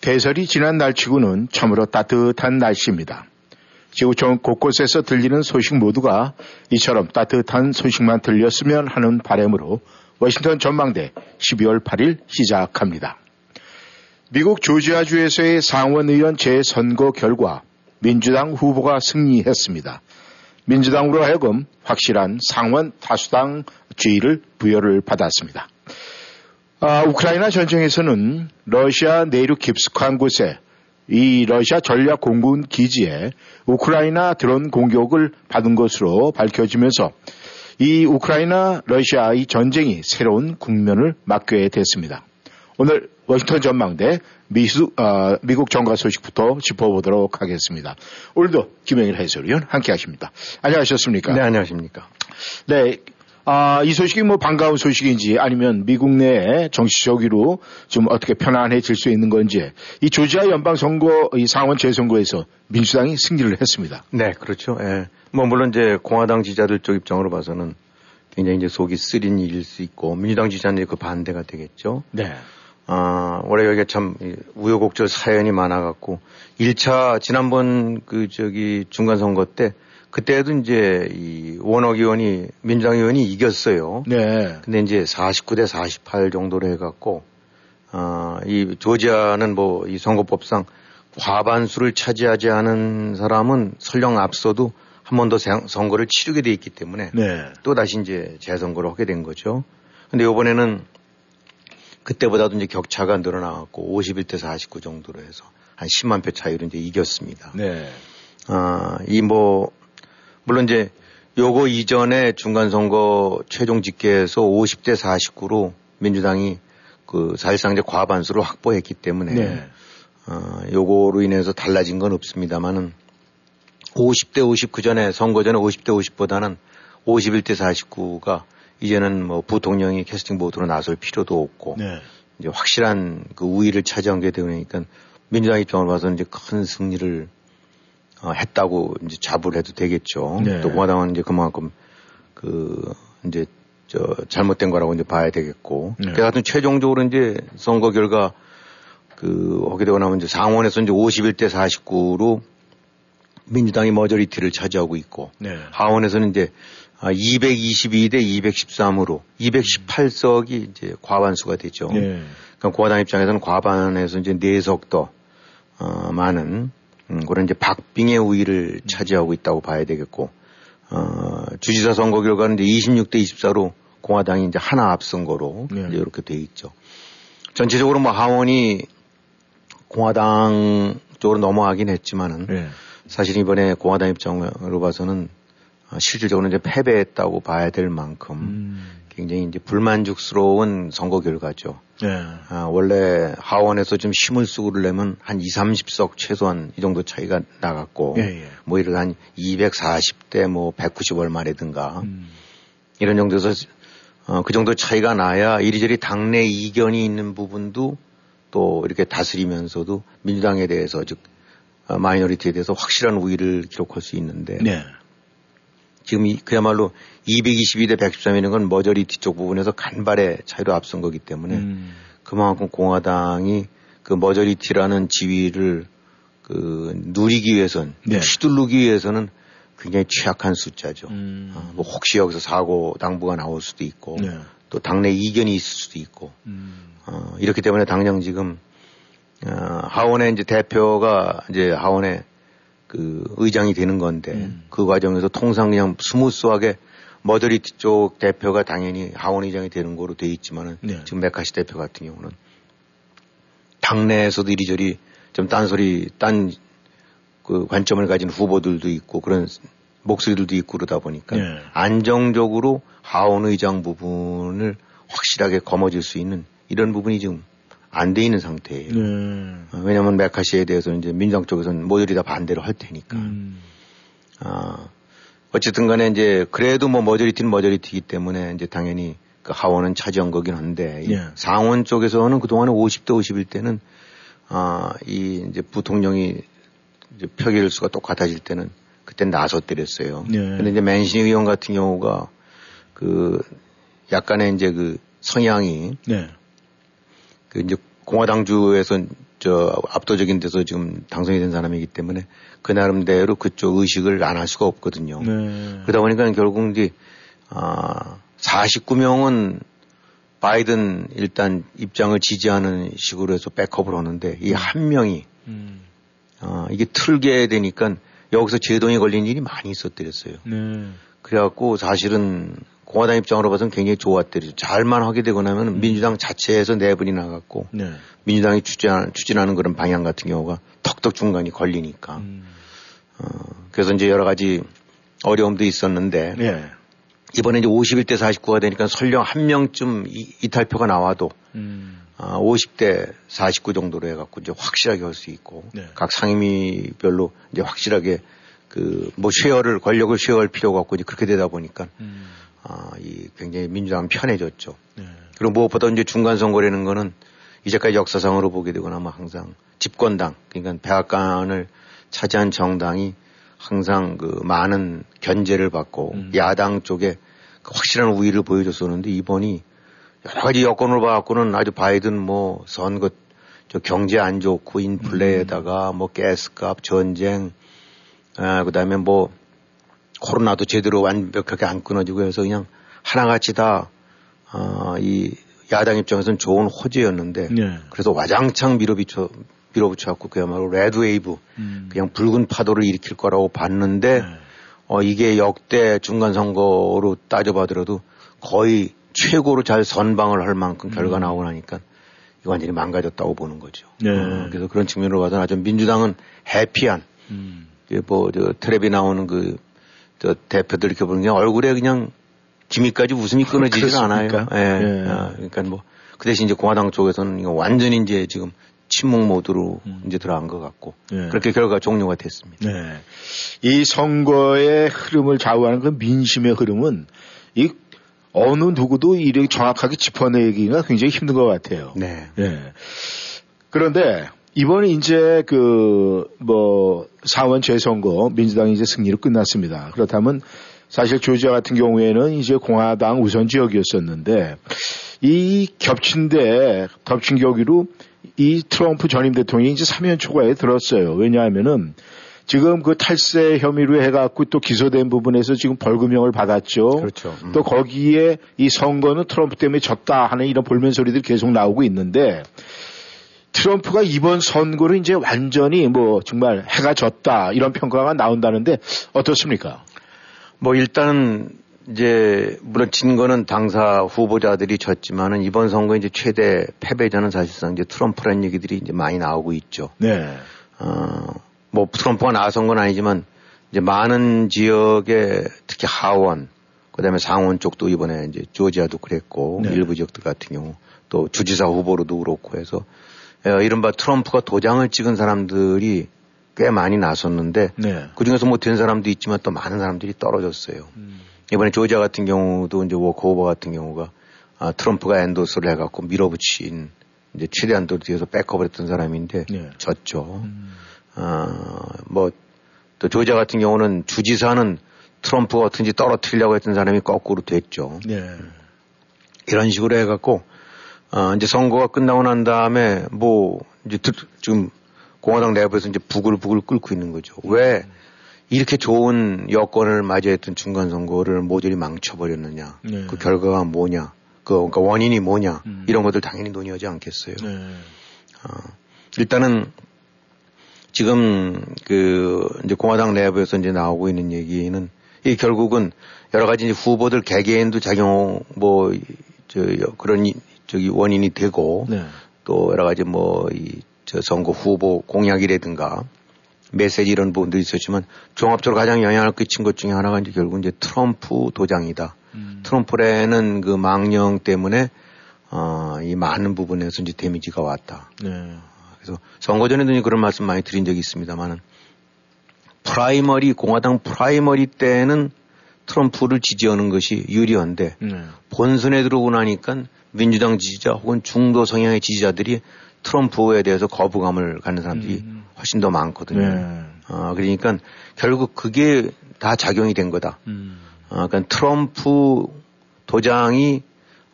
대설이 지난 날치고는 참으로 따뜻한 날씨입니다. 지구촌 곳곳에서 들리는 소식 모두가 이처럼 따뜻한 소식만 들렸으면 하는 바람으로 워싱턴 전망대 12월 8일 시작합니다. 미국 조지아주에서의 상원의원 재선거 결과 민주당 후보가 승리했습니다. 민주당으로 하여금 확실한 상원 다수당 지위를 부여를 받았습니다. 아, 우크라이나 전쟁에서는 러시아 내륙 깊숙한 곳에 이 러시아 전략 공군 기지에 우크라이나 드론 공격을 받은 것으로 밝혀지면서 이 우크라이나 러시아 이 전쟁이 새로운 국면을 맞게 됐습니다. 오늘 워싱턴 전망대 미수, 어, 미국 정가 소식부터 짚어보도록 하겠습니다. 오늘도 김영일 해설위원 함께 하십니다. 안녕하셨습니까? 네, 안녕하십니까. 네, 아, 이 소식이 뭐 반가운 소식인지 아니면 미국 내에 정치적으로 좀 어떻게 편안해질 수 있는 건지 이 조지아 연방 선거 이 상원 재선거에서 민주당이 승리를 했습니다. 네, 그렇죠. 예. 뭐 물론 이제 공화당 지자들 쪽 입장으로 봐서는 굉장히 이제 속이 쓰린 일일 수 있고 민주당 지자는 그 반대가 되겠죠. 네. 아, 원래 여기가 참 우여곡절 사연이 많아 갖고 1차 지난번 그 저기 중간 선거 때 그때도 이제 이 원억 의원이 민주당 의원이 이겼어요. 네. 근데 이제 49대 48 정도로 해갖고 아, 이 조지아는 뭐 이 선거법상 과반수를 차지하지 않은 사람은 설령 앞서도 한 번 더 선거를 치르게 돼 있기 때문에 네. 또 다시 이제 재선거를 하게 된 거죠. 근데 이번에는 그때보다도 이제 격차가 늘어나갖고 51대 49 정도로 해서 한 10만 표 차이로 이제 이겼습니다. 네. 아, 이 뭐, 물론 이제 요거 이전에 중간선거 최종 집계에서 50대 49로 민주당이 그 사실상 이제 과반수를 확보했기 때문에 네. 어, 요거로 인해서 달라진 건 없습니다만은 50대 50 그 전에 선거 전에 50대 50보다는 51대 49가 이제는 뭐 부통령이 캐스팅 보트로 나설 필요도 없고 네. 이제 확실한 그 우위를 차지한 게 되니까 민주당 입장으로 봐서 이제 큰 승리를 어, 했다고 이제 자부를 해도 되겠죠. 네. 또 공화당은 이제 그만큼 그 이제 저 잘못된 거라고 이제 봐야 되겠고. 네. 그 하여튼 최종적으로 이제 선거 결과 그 하게 되고 나면 이제 상원에서 이제 51대 49로 민주당이 머저리티를 차지하고 있고 네. 하원에서는 이제 222대 213으로 218석이 이제 과반수가 되죠. 네. 그러니까 공화당 입장에서는 과반에서 이제 4석 더 어, 많은 음, 그런 이제 박빙의 우위를 차지하고 있다고 봐야 되겠고 어, 주지사 선거 결과는 이제 26대 24로 공화당이 이제 하나 앞선 거로 네. 이제 이렇게 돼 있죠. 전체적으로 뭐 하원이 공화당 쪽으로 넘어가긴 했지만은 네. 사실 이번에 공화당 입장으로 봐서는 어, 실질적으로 이제 패배했다고 봐야 될 만큼 음. 굉장히 이제 불만족스러운 선거 결과죠. 네. 아, 원래 하원에서 좀 힘을 쓰고 그러려면 한 2, 30석 최소한 이 정도 차이가 나갔고 예, 예. 뭐 이런 한 240대 뭐 190 얼마라든가 음. 이런 정도에서 어, 그 정도 차이가 나야 이리저리 당내 이견이 있는 부분도 또 이렇게 다스리면서도 민주당에 대해서 즉 어, minority에 대해서 확실한 우위를 기록할 수 있는데 네. 지금 이, 그야말로 222대 113이라는 건 majority 쪽 부분에서 간발의 차이로 앞선 거기 때문에 음. 그만큼 공화당이 그 majority라는 지위를 그 누리기 위해선 네. 휘두르기 위해서는 굉장히 취약한 숫자죠. 음. 어, 뭐 혹시 여기서 사고 당부가 나올 수도 있고 네. 또 당내 이견이 있을 수도 있고 음. 어, 이렇기 때문에 당장 지금 어, 하원의 이제 대표가 이제 하원의 그 의장이 되는 건데 음. 그 과정에서 통상 그냥 smooth하게 majority 쪽 대표가 당연히 하원 의장이 되는 거로 돼 있지만은 네. 지금 메카시 대표 같은 경우는 당내에서도 이리저리 좀 딴소리 딴 그 관점을 가진 후보들도 있고 그런 목소리들도 있고 그러다 보니까 네. 안정적으로 하원 의장 부분을 확실하게 거머쥘 수 있는 이런 부분이 지금 안 돼 있는 상태예요. 네. 어, 왜냐하면 메카시에 대해서 이제 민주당 쪽에서는 모조리 다 반대를 할 테니까. 음. 아, 어쨌든 간에 이제 그래도 뭐 머저리티는 머저리티이기 때문에 이제 당연히 그 하원은 차지한 거긴 한데 이 예. 상원 쪽에서는 그동안에 50대 51 때는 아, 이 이제 부통령이 이제 표결 수가 똑같아질 때는 그때 나섰더랬어요. 예. 근데 이제 맨신 의원 같은 경우가 그 약간의 이제 그 성향이 네. 그 이제 공화당주에서 저 압도적인 데서 지금 당선이 된 사람이기 때문에 그 나름대로 그쪽 의식을 안 할 수가 없거든요. 네. 그러다 보니까 결국 이제 아 49명은 바이든 일단 입장을 지지하는 식으로 해서 백업을 하는데 이 한 명이 음. 아 이게 틀게 되니까 여기서 제동이 걸린 일이 많이 있었더랬어요. 네. 그래갖고 사실은 공화당 입장으로 봐서는 굉장히 좋았대요. 잘만 하게 되고 나면 음. 민주당 자체에서 내분이 나갔고 네. 민주당이 추진, 추진하는 그런 방향 같은 경우가 턱턱 중간이 걸리니까. 음. 어, 그래서 이제 여러 가지 어려움도 있었는데 네. 이번에 이제 51대 49가 되니까 설령 한 명쯤 이, 이탈표가 나와도 음. 아, 50대 49 정도로 해갖고 이제 확실하게 할 수 있고 네. 각 상임위별로 이제 확실하게 그뭐 쉐어를 권력을 쉐어할 필요가 없고 이제 그렇게 되다 보니까 음. 아, 이 굉장히 민주당은 편해졌죠. 네. 그리고 무엇보다 이제 중간 선거라는 거는 이제까지 역사상으로 보게 되거나 뭐 항상 집권당 그러니까 백악관을 차지한 정당이 항상 그 많은 견제를 받고 음. 야당 쪽에 그 확실한 우위를 보여줬었는데 이번이 여러 가지 여건으로 봐갖고는 아주 바이든 뭐 선거 저 경제 안 좋고 인플레에다가 뭐 가스값 전쟁 아 그다음에 뭐 코로나도 제대로 완벽하게 안 끊어지고 해서 그냥 하나같이 다, 어, 이 야당 입장에서는 좋은 호재였는데 네. 그래서 와장창 밀어붙여, 밀어붙여 갖고 그야말로 red wave 음. 그냥 붉은 파도를 일으킬 거라고 봤는데 네. 어, 이게 역대 중간 선거로 따져봐더라도 거의 최고로 잘 선방을 할 만큼 결과 음. 나오고 나니까 이거 완전히 망가졌다고 보는 거죠. 네. 어, 그래서 그런 측면으로 봐서는 아주 민주당은 해피한 음. 그 뭐, 저, 텔레비 나오는 그, 저, 대표들 이렇게 보는 게 얼굴에 그냥 기미까지 웃음이 끊어지질 않아요. 예. 예. 아, 그러니까 뭐, 그 대신 이제 공화당 쪽에서는 이거 완전히 이제 지금 침묵 모드로 음. 이제 들어간 것 같고, 예. 그렇게 결과가 종료가 됐습니다. 네. 이 선거의 흐름을 좌우하는 그 민심의 흐름은 이 어느 누구도 이렇게 정확하게 짚어내기가 굉장히 힘든 것 같아요. 네. 예. 그런데 이번에 이제 그 뭐 사원 재선거 민주당이 이제 승리로 끝났습니다. 그렇다면 사실 조지아 같은 경우에는 이제 공화당 우선 지역이었었는데 이 겹친데 덮친 격으로 이 트럼프 전임 대통령이 이제 사면 초과에 들었어요. 왜냐하면은 지금 그 탈세 혐의로 해갖고 또 기소된 부분에서 지금 벌금형을 받았죠. 그렇죠. 음. 또 거기에 이 선거는 트럼프 때문에 졌다 하는 이런 볼멘 소리들이 계속 나오고 있는데 트럼프가 이번 선거를 이제 완전히 뭐 정말 해가 졌다 이런 평가가 나온다는데 어떻습니까? 뭐 일단은 이제 물론 진 거는 당사 후보자들이 졌지만은 이번 선거 이제 최대 패배자는 사실상 이제 트럼프라는 얘기들이 이제 많이 나오고 있죠. 네. 어, 뭐 트럼프가 나선 건 아니지만 이제 많은 지역에 특히 하원, 그다음에 상원 쪽도 이번에 이제 조지아도 그랬고 네. 일부 지역들 같은 경우 또 주지사 후보로도 그렇고 해서 어, 이른바 트럼프가 도장을 찍은 사람들이 꽤 많이 나섰는데 네. 그 중에서 뭐 된 사람도 있지만 또 많은 사람들이 떨어졌어요. 이번에 조지아 같은 경우도 이제 워커 후보 같은 경우가 아, 트럼프가 endorse를 해갖고 밀어붙인 이제 최대한 도 뒤에서 백업을 했던 사람인데 네. 졌죠. 아, 뭐, 또 조지아 같은 경우는 주지사는 트럼프가 어떤지 떨어뜨리려고 했던 사람이 거꾸로 됐죠. 네. 이런 식으로 해갖고, 어, 이제 선거가 끝나고 난 다음에 뭐, 이제 드- 지금 공화당 내부에서 이제 부글부글 끓고 있는 거죠. 왜 이렇게 좋은 여건을 맞이했던 중간 선거를 모조리 망쳐버렸느냐. 네. 그 결과가 뭐냐. 그, 그러니까 원인이 뭐냐. 음. 이런 것들 당연히 논의하지 않겠어요. 네. 어, 일단은 지금 그 이제 공화당 내부에서 이제 나오고 있는 얘기는 이 결국은 여러 가지 이제 후보들 개개인도 작용 뭐 저 그런 이- 저기 원인이 되고 네. 또 여러 가지 뭐 이 저 선거 후보 공약이라든가 메시지 이런 부분도 있었지만 종합적으로 가장 영향을 끼친 것 중에 하나가 이제 결국 이제 트럼프 도장이다. 음. 트럼프라는 그 망령 때문에 어, 이 많은 부분에서 이제 데미지가 왔다. 네. 그래서 선거 전에도 그런 말씀 많이 드린 적이 있습니다만은 primary 공화당 primary 때는 트럼프를 지지하는 것이 유리한데 네. 본선에 들어오고 나니까 민주당 지지자 혹은 중도 성향의 지지자들이 트럼프에 대해서 거부감을 갖는 사람들이 음. 훨씬 더 많거든요. 네. 어, 그러니까 결국 그게 다 작용이 된 거다. 음. 어, 그러니까 트럼프 도장이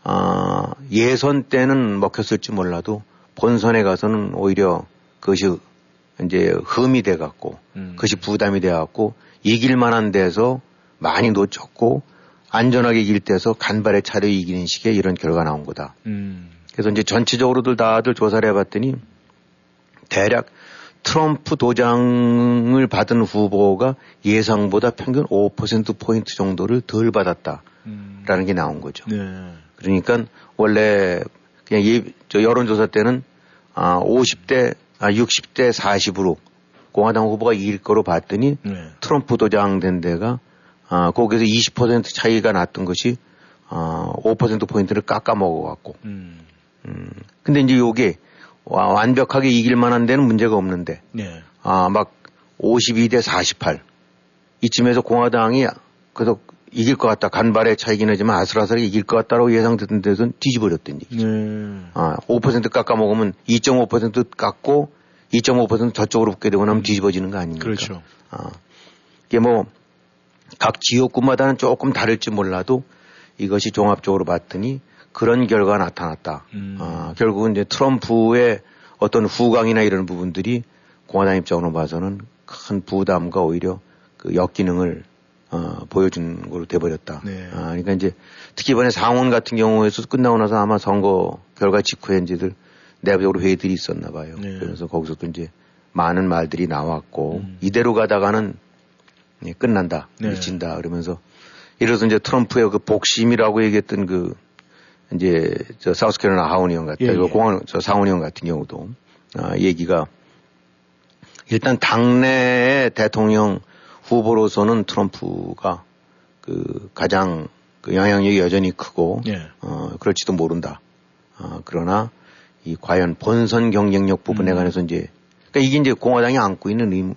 어, 예선 때는 먹혔을지 몰라도 본선에 가서는 오히려 그것이 이제 흠이 돼 갖고 음. 그것이 부담이 돼 갖고 이길 만한 데서 많이 놓쳤고 안전하게 이길 때서 간발의 차려 이기는 식의 이런 결과가 나온 거다. 음. 그래서 이제 전체적으로들 다들 조사를 해봤더니 대략 트럼프 도장을 받은 후보가 예상보다 평균 5%포인트 정도를 덜 받았다라는 음. 게 나온 거죠. 네. 그러니까 원래 그냥 예, 저 여론조사 때는 아, 50대, 아, 60대 40으로 공화당 후보가 이길 거로 봤더니 네. 트럼프 도장 된 데가 아, 거기서 20% 차이가 났던 것이 아, 5%포인트를 깎아 먹어갖고 음. 음, 근데 이제 요게 와- 완벽하게 이길 만한 데는 문제가 없는데, 네. 아, 막 52대 48. 이쯤에서 공화당이 그래도 이길 것 같다. 간발의 차이긴 하지만 아슬아슬하게 이길 것 같다라고 예상됐던 데서는 뒤집어졌던 얘기죠. 네. 아, 5% 깎아먹으면 2.5% 깎고 2.5% 저쪽으로 붙게 되고 나면 뒤집어지는 거 아닙니까? 그렇죠. 아, 이게 뭐, 각 지역구마다는 조금 다를지 몰라도 이것이 종합적으로 봤더니 그런 결과가 나타났다. 음. 아, 결국은 이제 트럼프의 어떤 후광이나 이런 부분들이 공화당 입장으로 봐서는 큰 부담과 오히려 그 역기능을 어, 보여준 거로 돼버렸다. 네. 아, 그러니까 이제 특히 이번에 상원 같은 경우에서 끝나고 나서 아마 선거 결과 직후에 이제들 내부적으로 회의들이 있었나 봐요. 네. 그래서 거기서 또 이제 많은 말들이 나왔고 음. 이대로 가다가는 예, 끝난다, 네. 미친다 그러면서 이래서 이제 트럼프의 그 복심이라고 얘기했던 그 이제 저 사우스캐롤라이나 하원 의원 같은 예, 그 예. 공원 저 상원 의원 같은 경우도 아, 얘기가 일단 당내의 대통령 후보로서는 트럼프가 그 가장 그 영향력이 여전히 크고 예. 어 그럴지도 모른다. 어 그러나 이 과연 본선 경쟁력 부분에 음. 관해서 이제 그러니까 이게 이제 공화당이 안고 있는 의무-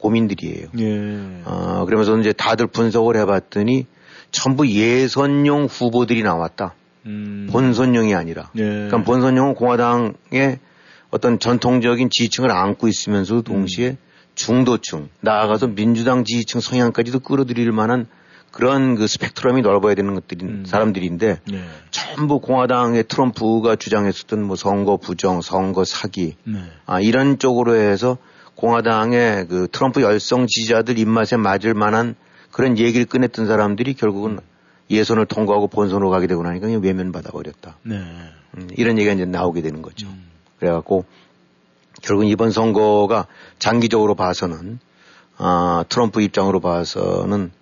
고민들이에요. 예. 어 그러면서 이제 다들 분석을 해봤더니 전부 예선용 후보들이 나왔다. 음. 본선용이 아니라. 예. 그러니까 본선용은 공화당의 어떤 전통적인 지지층을 안고 있으면서 동시에 중도층, 나아가서 민주당 지지층 성향까지도 끌어들일 만한 그런 그 스펙트럼이 넓어야 되는 것들이 음. 사람들인데 네. 전부 공화당의 트럼프가 주장했었던 뭐 선거 부정, 선거 사기, 네. 아, 이런 쪽으로 해서 공화당의 그 트럼프 열성 지지자들 입맛에 맞을 만한 그런 얘기를 꺼냈던 사람들이 결국은 예선을 통과하고 본선으로 가게 되고 나니까 그냥 외면받아 버렸다. 네. 음, 이런 얘기가 이제 나오게 되는 거죠. 음. 그래갖고 결국은 이번 선거가 장기적으로 봐서는 아, 트럼프 입장으로 봐서는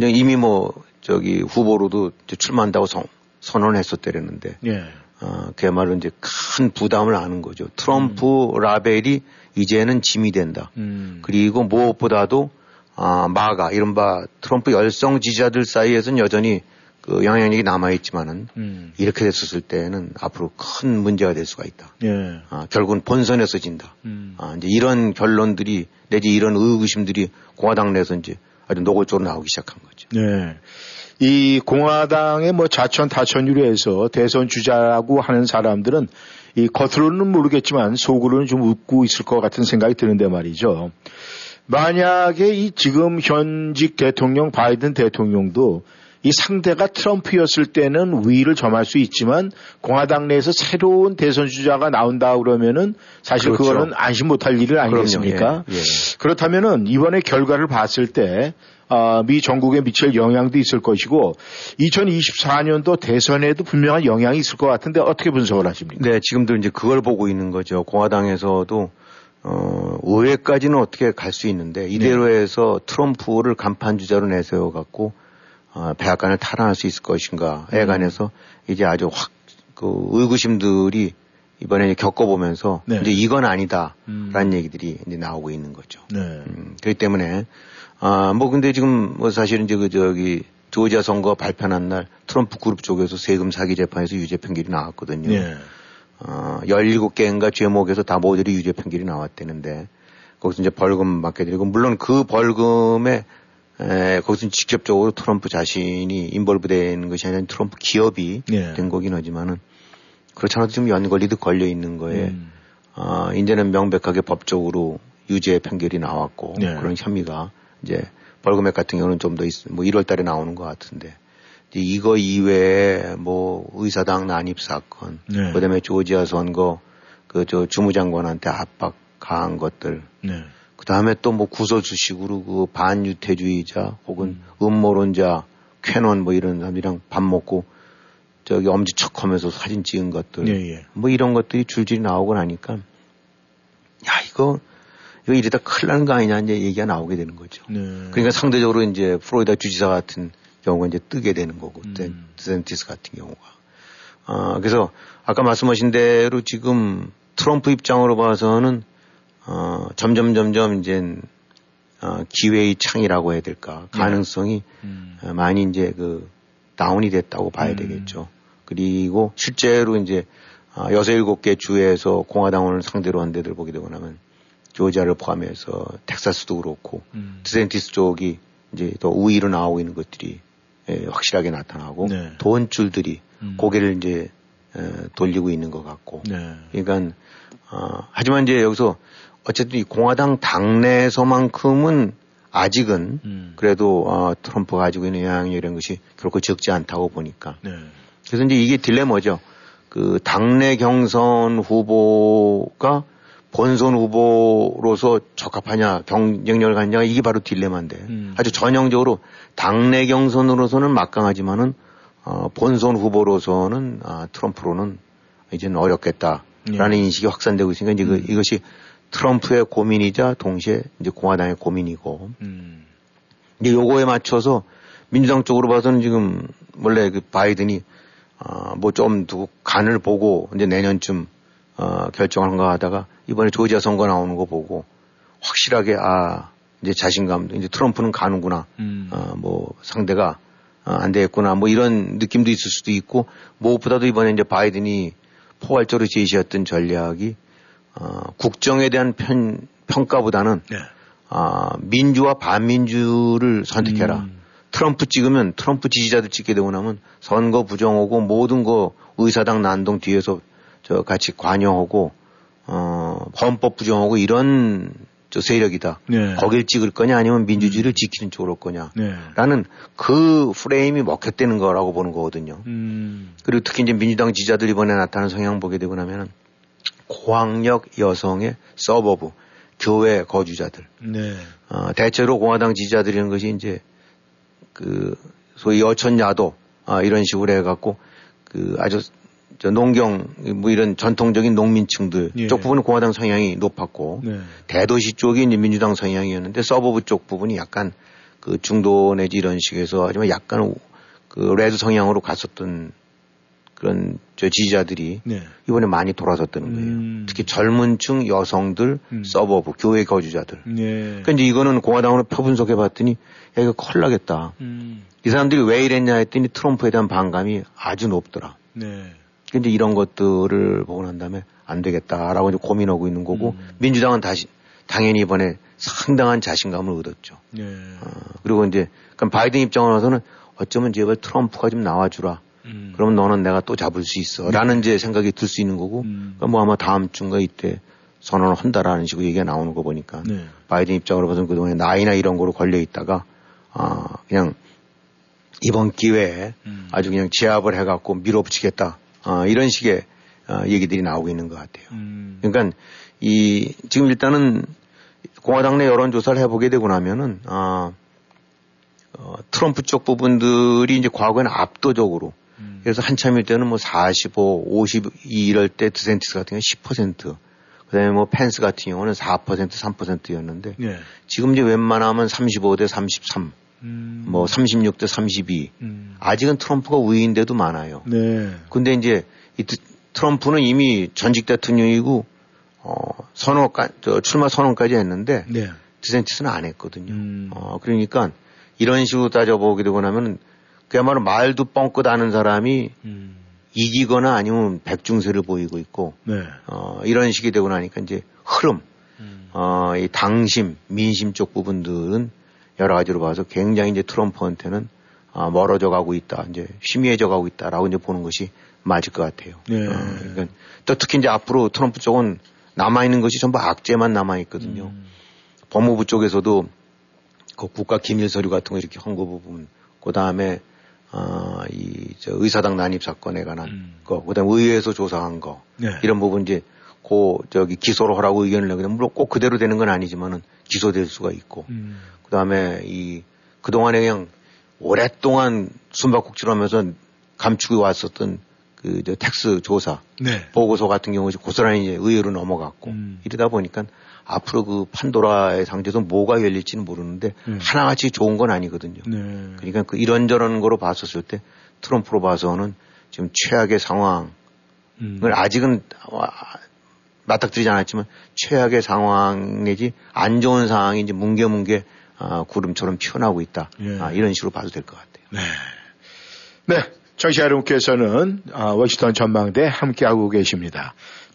이미 뭐 저기 후보로도 출마한다고 선, 선언을 했었대랬는데 예. 아, 그야말로 이제 큰 부담을 아는 거죠. 트럼프 라벨이 이제는 짐이 된다. 음. 그리고 무엇보다도 아, 마가 이른바 트럼프 열성 지지자들 사이에서는 여전히 그 영향력이 남아있지만은 음. 이렇게 됐었을 때는 앞으로 큰 문제가 될 수가 있다. 예. 아, 결국은 본선에서 진다. 음. 아, 이제 이런 결론들이 내지 이런 의구심들이 공화당 내에서 이제 아주 노골적으로 나오기 시작한 거죠. 네. 이 공화당의 뭐 자천 타천으로 해서 대선 주자라고 하는 사람들은 이 겉으로는 모르겠지만 속으로는 좀 웃고 있을 것 같은 생각이 드는데 말이죠. 만약에 이 지금 현직 대통령 바이든 대통령도 이 상대가 트럼프였을 때는 위를 점할 수 있지만 공화당 내에서 새로운 대선 주자가 나온다 그러면은 사실 그렇죠. 그거는 안심 못할 일 아니겠습니까? 예, 예. 그렇다면은 이번에 결과를 봤을 때 아, 미 전국에 미칠 영향도 있을 것이고 2024년도 대선에도 분명한 영향이 있을 것 같은데 어떻게 분석을 하십니까? 네, 지금도 이제 그걸 보고 있는 거죠. 공화당에서도 어, 의회까지는 어떻게 갈 수 있는데 이대로 해서 트럼프를 간판 주자로 내세워 갖고 어, 백악관을 탈환할 수 있을 것인가에 음. 관해서 이제 아주 확 그 의구심들이 이번에 겪어보면서 네. 이제 이건 아니다라는 음. 얘기들이 이제 나오고 있는 거죠. 네. 음, 그렇기 때문에 아, 뭐 근데 지금 뭐 사실은 이제 그 저기 조지아 선거 발표한 날 트럼프 그룹 쪽에서 세금 사기 재판에서 유죄 판결이 나왔거든요. 예. 어, 17개인가 죄목에서 다 모조리 유죄 판결이 나왔대는데 거기서 이제 벌금 맞게 되고 물론 그 벌금에 에, 거기서 직접적으로 트럼프 자신이 인벌브된 것이 아니라 트럼프 기업이 예. 된 거긴 하지만은 그렇지 않아도 지금 연걸리도 걸려 있는 거에 음. 어, 이제는 명백하게 법적으로 유죄 판결이 나왔고 네. 그런 혐의가 이제 벌금액 같은 경우는 좀더 있, 뭐 1월 달에 나오는 것 같은데 이거 이외에 뭐 의사당 난입 사건, 네. 그다음에 조지아 선거 그 저 주무장관한테 압박 가한 것들, 네. 그 다음에 또 뭐 구설수식으로 그 반유태주의자 혹은 음모론자 캐논 뭐 이런 사람들이랑 밥 먹고 저기 엄지척 하면서 사진 찍은 것들, 예, 예. 뭐 이런 것들이 줄줄이 나오고 나니까 야 이거 이거 이러다 큰일 나는 거 아니냐 이제 얘기가 나오게 되는 거죠. 네. 그러니까 상대적으로 이제 프로이다 주지사 같은 경우가 이제 뜨게 되는 거고, 음. 드센티스 같은 경우가. 아, 그래서 아까 말씀하신 대로 지금 트럼프 입장으로 봐서는 어, 점점 점점 이제 어, 기회의 창이라고 해야 될까 가능성이 음. 어, 많이 이제 그 다운이 됐다고 봐야 음. 되겠죠. 그리고 실제로 이제 아, 여섯 일곱 개 주에서 공화당원을 상대로 한 데들 보게 되고 나면 조지아를 포함해서 텍사스도 그렇고 음. 드센티스 쪽이 이제 더 우위로 나오고 있는 것들이 예, 확실하게 나타나고 네. 돈줄들이 음. 고개를 이제 에, 돌리고 있는 것 같고 네. 그러니까 어, 하지만 이제 여기서 어쨌든 이 공화당 당내에서만큼은 아직은 음. 그래도 어, 트럼프가 가지고 있는 영향력 이런 것이 결코 적지 않다고 보니까 네. 그래서 이제 이게 딜레마죠. 그 당내 경선 후보가 본선 후보로서 적합하냐 경쟁력을 갖냐 이게 바로 딜레마인데 음. 아주 전형적으로 당내 경선으로서는 막강하지만은 어, 본선 후보로서는 아, 트럼프로는 이제는 어렵겠다라는 예. 인식이 확산되고 있으니까 이제 그, 음. 이것이 트럼프의 고민이자 동시에 이제 공화당의 고민이고 음. 이제 요거에 맞춰서 민주당 쪽으로 봐서는 지금 원래 그 바이든이 어, 뭐좀 두고 간을 보고 이제 내년쯤 어, 결정하는가 하다가 이번에 조지아 선거 나오는 거 보고 확실하게 아 이제 자신감 이제 트럼프는 가는구나 음. 어, 뭐 상대가 어, 안 되겠구나 뭐 이런 느낌도 있을 수도 있고 무엇보다도 이번에 이제 바이든이 포괄적으로 제시했던 전략이 어, 국정에 대한 편, 평가보다는 네. 아, 민주와 반민주를 선택해라. 음. 트럼프 찍으면 트럼프 지지자들 찍게 되고 나면 선거 부정하고 모든 거 의사당 난동 뒤에서 저 같이 관여하고 어, 헌법 부정하고 이런 저 세력이다. 네. 거길 찍을 거냐 아니면 민주주의를 지키는 쪽으로 올 거냐. 네. 라는 그 프레임이 먹혔다는 거라고 보는 거거든요. 음. 그리고 특히 이제 민주당 지지자들 이번에 나타나는 성향 보게 되고 나면은 고학력 여성의 suburb, 교외 거주자들. 네. 어, 대체로 공화당 지지자들이라는 것이 이제 그 소위 여촌야도 아, 이런 식으로 해갖고 그 아주 저 농경 뭐 이런 전통적인 농민층들 예. 쪽 부분은 공화당 성향이 높았고 네. 대도시 쪽이 민주당 성향이었는데 suburb 쪽 부분이 약간 그 중도 내지 이런 식에서 하지만 약간 그 red 성향으로 갔었던 그런 저 지지자들이 네. 이번에 많이 돌아섰다는 거예요. 음. 특히 젊은층 여성들, 음. 서버브, 교회 거주자들. 네. 그러니까 이제 이거는 공화당으로 표분석해 봤더니 야 이거 큰일 나겠다. 음. 이 사람들이 왜 이랬냐 했더니 트럼프에 대한 반감이 아주 높더라. 네. 근데 이런 것들을 보고 난 다음에 안 되겠다라고 이제 고민하고 있는 거고 음. 민주당은 다시 당연히 이번에 상당한 자신감을 얻었죠. 네. 어, 그리고 이제 그럼 바이든 입장으로서는 어쩌면 제발 트럼프가 좀 나와주라. 음. 그러면 너는 내가 또 잡을 수 있어. 라는 이제 생각이 들 수 있는 거고 음. 그러니까 뭐 아마 다음 주인가 이때 선언을 한다라는 식으로 얘기가 나오는 거 보니까 네. 바이든 입장으로 봐서는 그동안에 나이나 이런 거로 걸려 있다가 아 그냥 이번 기회에 음. 아주 그냥 제압을 해갖고 밀어붙이겠다 아, 이런 식의 아, 얘기들이 나오고 있는 것 같아요. 음. 그러니까 이 지금 일단은 공화당 내 여론 조사를 해보게 되고 나면은 아 어, 트럼프 쪽 부분들이 이제 과거에는 압도적으로 음. 그래서 한참일 때는 뭐 45, 52 이럴 때 드센티스 같은 경우는 10%, 그다음에 뭐 펜스 같은 경우는 4%, 3%였는데 네. 지금 이제 웬만하면 35대 33, 음. 뭐 36대 32. 음. 아직은 트럼프가 우위인데도 많아요. 네. 근데 이제 이 드- 트럼프는 이미 전직 대통령이고 어 선언까 저 출마 선언까지 했는데 네. 드센티스는 안 했거든요. 음. 어 그러니까 이런 식으로 따져보게 되고 나면은 그야말로 말도 뻥끗 아는 사람이 음. 이기거나 아니면 백중세를 보이고 있고 네. 어, 이런 식이 되고 나니까 이제 흐름, 음. 어, 이 당심, 민심 쪽 부분들은 여러 가지로 봐서 굉장히 이제 트럼프한테는 어, 멀어져 가고 있다, 이제 희미해져 가고 있다라고 이제 보는 것이 맞을 것 같아요. 네. 어, 그러니까 또 특히 이제 앞으로 트럼프 쪽은 남아 있는 것이 전부 악재만 남아 있거든요. 음. 법무부 쪽에서도 그 국가 기밀 서류 같은 거 이렇게 헌거 부분, 그 다음에 어, 이, 저, 의사당 난입 사건에 관한 음. 거, 그 다음에 의회에서 조사한 거, 네. 이런 부분 이제, 고, 저기, 기소를 하라고 의견을 내거든. 물론 꼭 그대로 되는 건 아니지만은 기소될 수가 있고, 음. 그 다음에 이, 그동안에 그냥 오랫동안 숨바꼭질 하면서 감추고 왔었던 그, 저, tax 조사, 네. 보고서 같은 경우 고스란히 이제 의회로 넘어갔고, 음. 이러다 보니까 앞으로 그 판도라의 상자에서 뭐가 열릴지는 모르는데 네. 하나같이 좋은 건 아니거든요. 네. 그러니까 그 이런저런 거로 봤었을 때 트럼프로 봐서는 지금 최악의 상황을 음. 아직은 맞닥뜨리지 않았지만 최악의 상황 내지 안 좋은 상황이 이제 뭉게뭉게 아, 구름처럼 피어나고 있다. 예. 아, 이런 식으로 봐도 될 것 같아요. 네. 네. 청취자 여러분께서는 아, 워싱턴 전망대 함께하고 계십니다.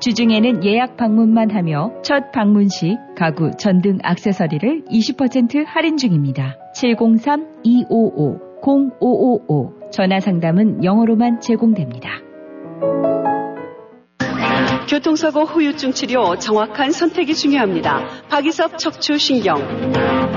주중에는 예약 방문만 하며 첫 방문 시 가구, 전등, 악세서리를 20% 할인 중입니다. 703-255-0555 전화 상담은 영어로만 제공됩니다. 교통사고 후유증 치료 정확한 선택이 중요합니다. 박이섭 척추신경.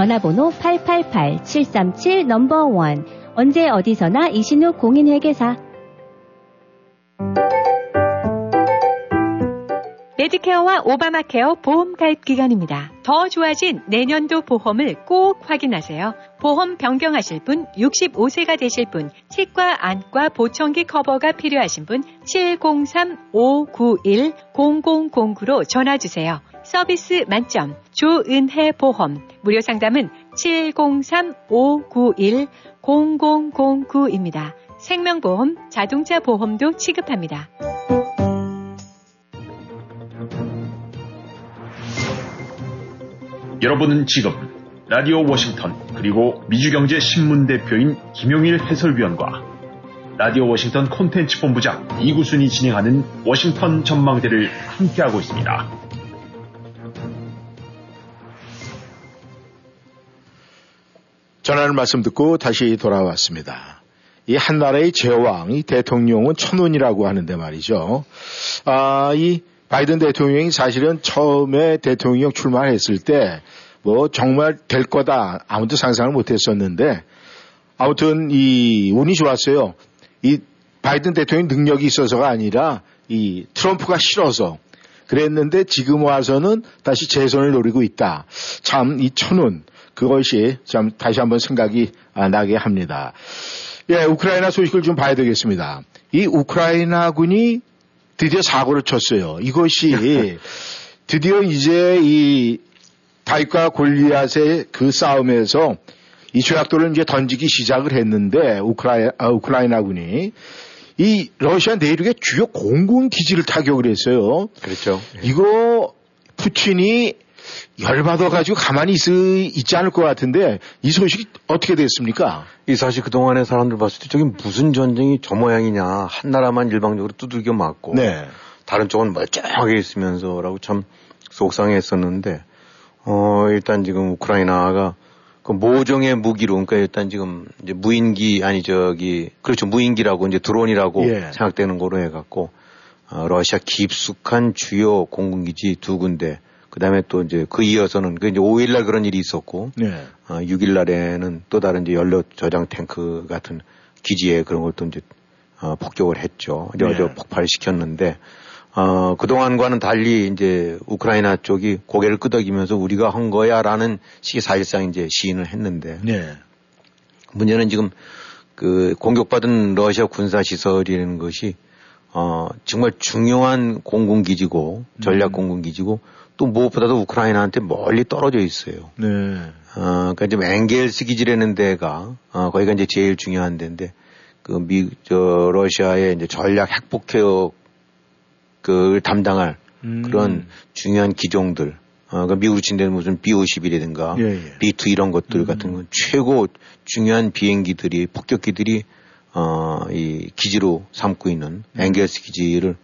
전화번호 888-737 number one 언제 어디서나 이신욱 공인회계사 메디케어와 오바마케어 보험 가입 기간입니다. 더 좋아진 내년도 보험을 꼭 확인하세요. 보험 변경하실 분, 65세가 되실 분, 치과, 안과, 보청기 커버가 필요하신 분, 703-591-0009로 전화 주세요. 서비스 만점, 조은혜 보험. 무료 상담은 703-591-0009입니다. 생명보험, 자동차 보험도 취급합니다. 여러분은 지금 라디오 워싱턴 그리고 미주경제 신문 대표인 김용일 해설위원과 라디오 워싱턴 콘텐츠 본부장 이구순이 진행하는 워싱턴 전망대를 함께하고 있습니다. 전하는 말씀 듣고 다시 돌아왔습니다. 이 한나라의 제왕, 이 대통령은 천운이라고 하는데 말이죠. 아, 이 바이든 대통령이 사실은 처음에 대통령 출마했을 때 뭐 정말 될 거다 아무도 상상을 못 했었는데 아무튼 이 운이 좋았어요. 이 바이든 대통령 능력이 있어서가 아니라 이 트럼프가 싫어서 그랬는데 지금 와서는 다시 재선을 노리고 있다. 참 이 천운 그것이 참 다시 한번 생각이 아, 나게 합니다. 예, 우크라이나 소식을 좀 봐야 되겠습니다. 이 우크라이나군이 드디어 사고를 쳤어요. 이것이 드디어 이제 이 다윗과 골리앗의 그 싸움에서 이 조약돌을 이제 던지기 시작을 했는데 우크라이, 아, 우크라이나군이 이 러시아 내륙의 주요 공군 기지를 타격을 했어요. 그렇죠. 이거 푸틴이 열받아가지고 가만히 있, 있지 않을 것 같은데 이 소식이 어떻게 됐습니까? 이 사실 그동안에 사람들 봤을 때 저게 무슨 전쟁이 저 모양이냐. 한 나라만 일방적으로 두들겨 맞고. 네. 다른 쪽은 멀쩡하게 있으면서라고 참 속상해 했었는데, 어, 일단 지금 우크라이나가 그 모종의 무기로, 그러니까 일단 지금 이제 무인기, 아니 저기, 그렇죠. 무인기라고 이제 드론이라고 예. 생각되는 거로 해갖고, 어, 러시아 깊숙한 주요 공군기지 두 군데, 그 다음에 또 이제 그 이어서는 그 이제 5일날 그런 일이 있었고, 네. 어, 6일 날에는 또 다른 이제 연료 저장 탱크 같은 기지에 그런 것도 이제 어, 폭격을 했죠. 네. 여저 폭발시켰는데 어, 그동안과는 달리 이제 우크라이나 쪽이 고개를 끄덕이면서 우리가 한 거야라는 식의 사실상 이제 시인을 했는데 네. 문제는 지금 그 공격받은 러시아 군사 시설이라는 것이 어, 정말 중요한 공군기지고 전략 공군기지고 또 무엇보다도 우크라이나한테 멀리 떨어져 있어요. 네. 어, 그러니까 지금 엥겔스 기지라는 데가, 어, 거기가 이제 제일 중요한 데인데, 그 미, 저, 러시아의 이제 전략 핵폭격, 그 담당할 음. 그런 중요한 기종들, 어, 그 미국으로 친다는 무슨 B-50이라든가, 예, 예. B-2 이런 것들 같은 건 최고 중요한 비행기들이, 폭격기들이, 어, 이 기지로 삼고 있는 엥겔스 기지를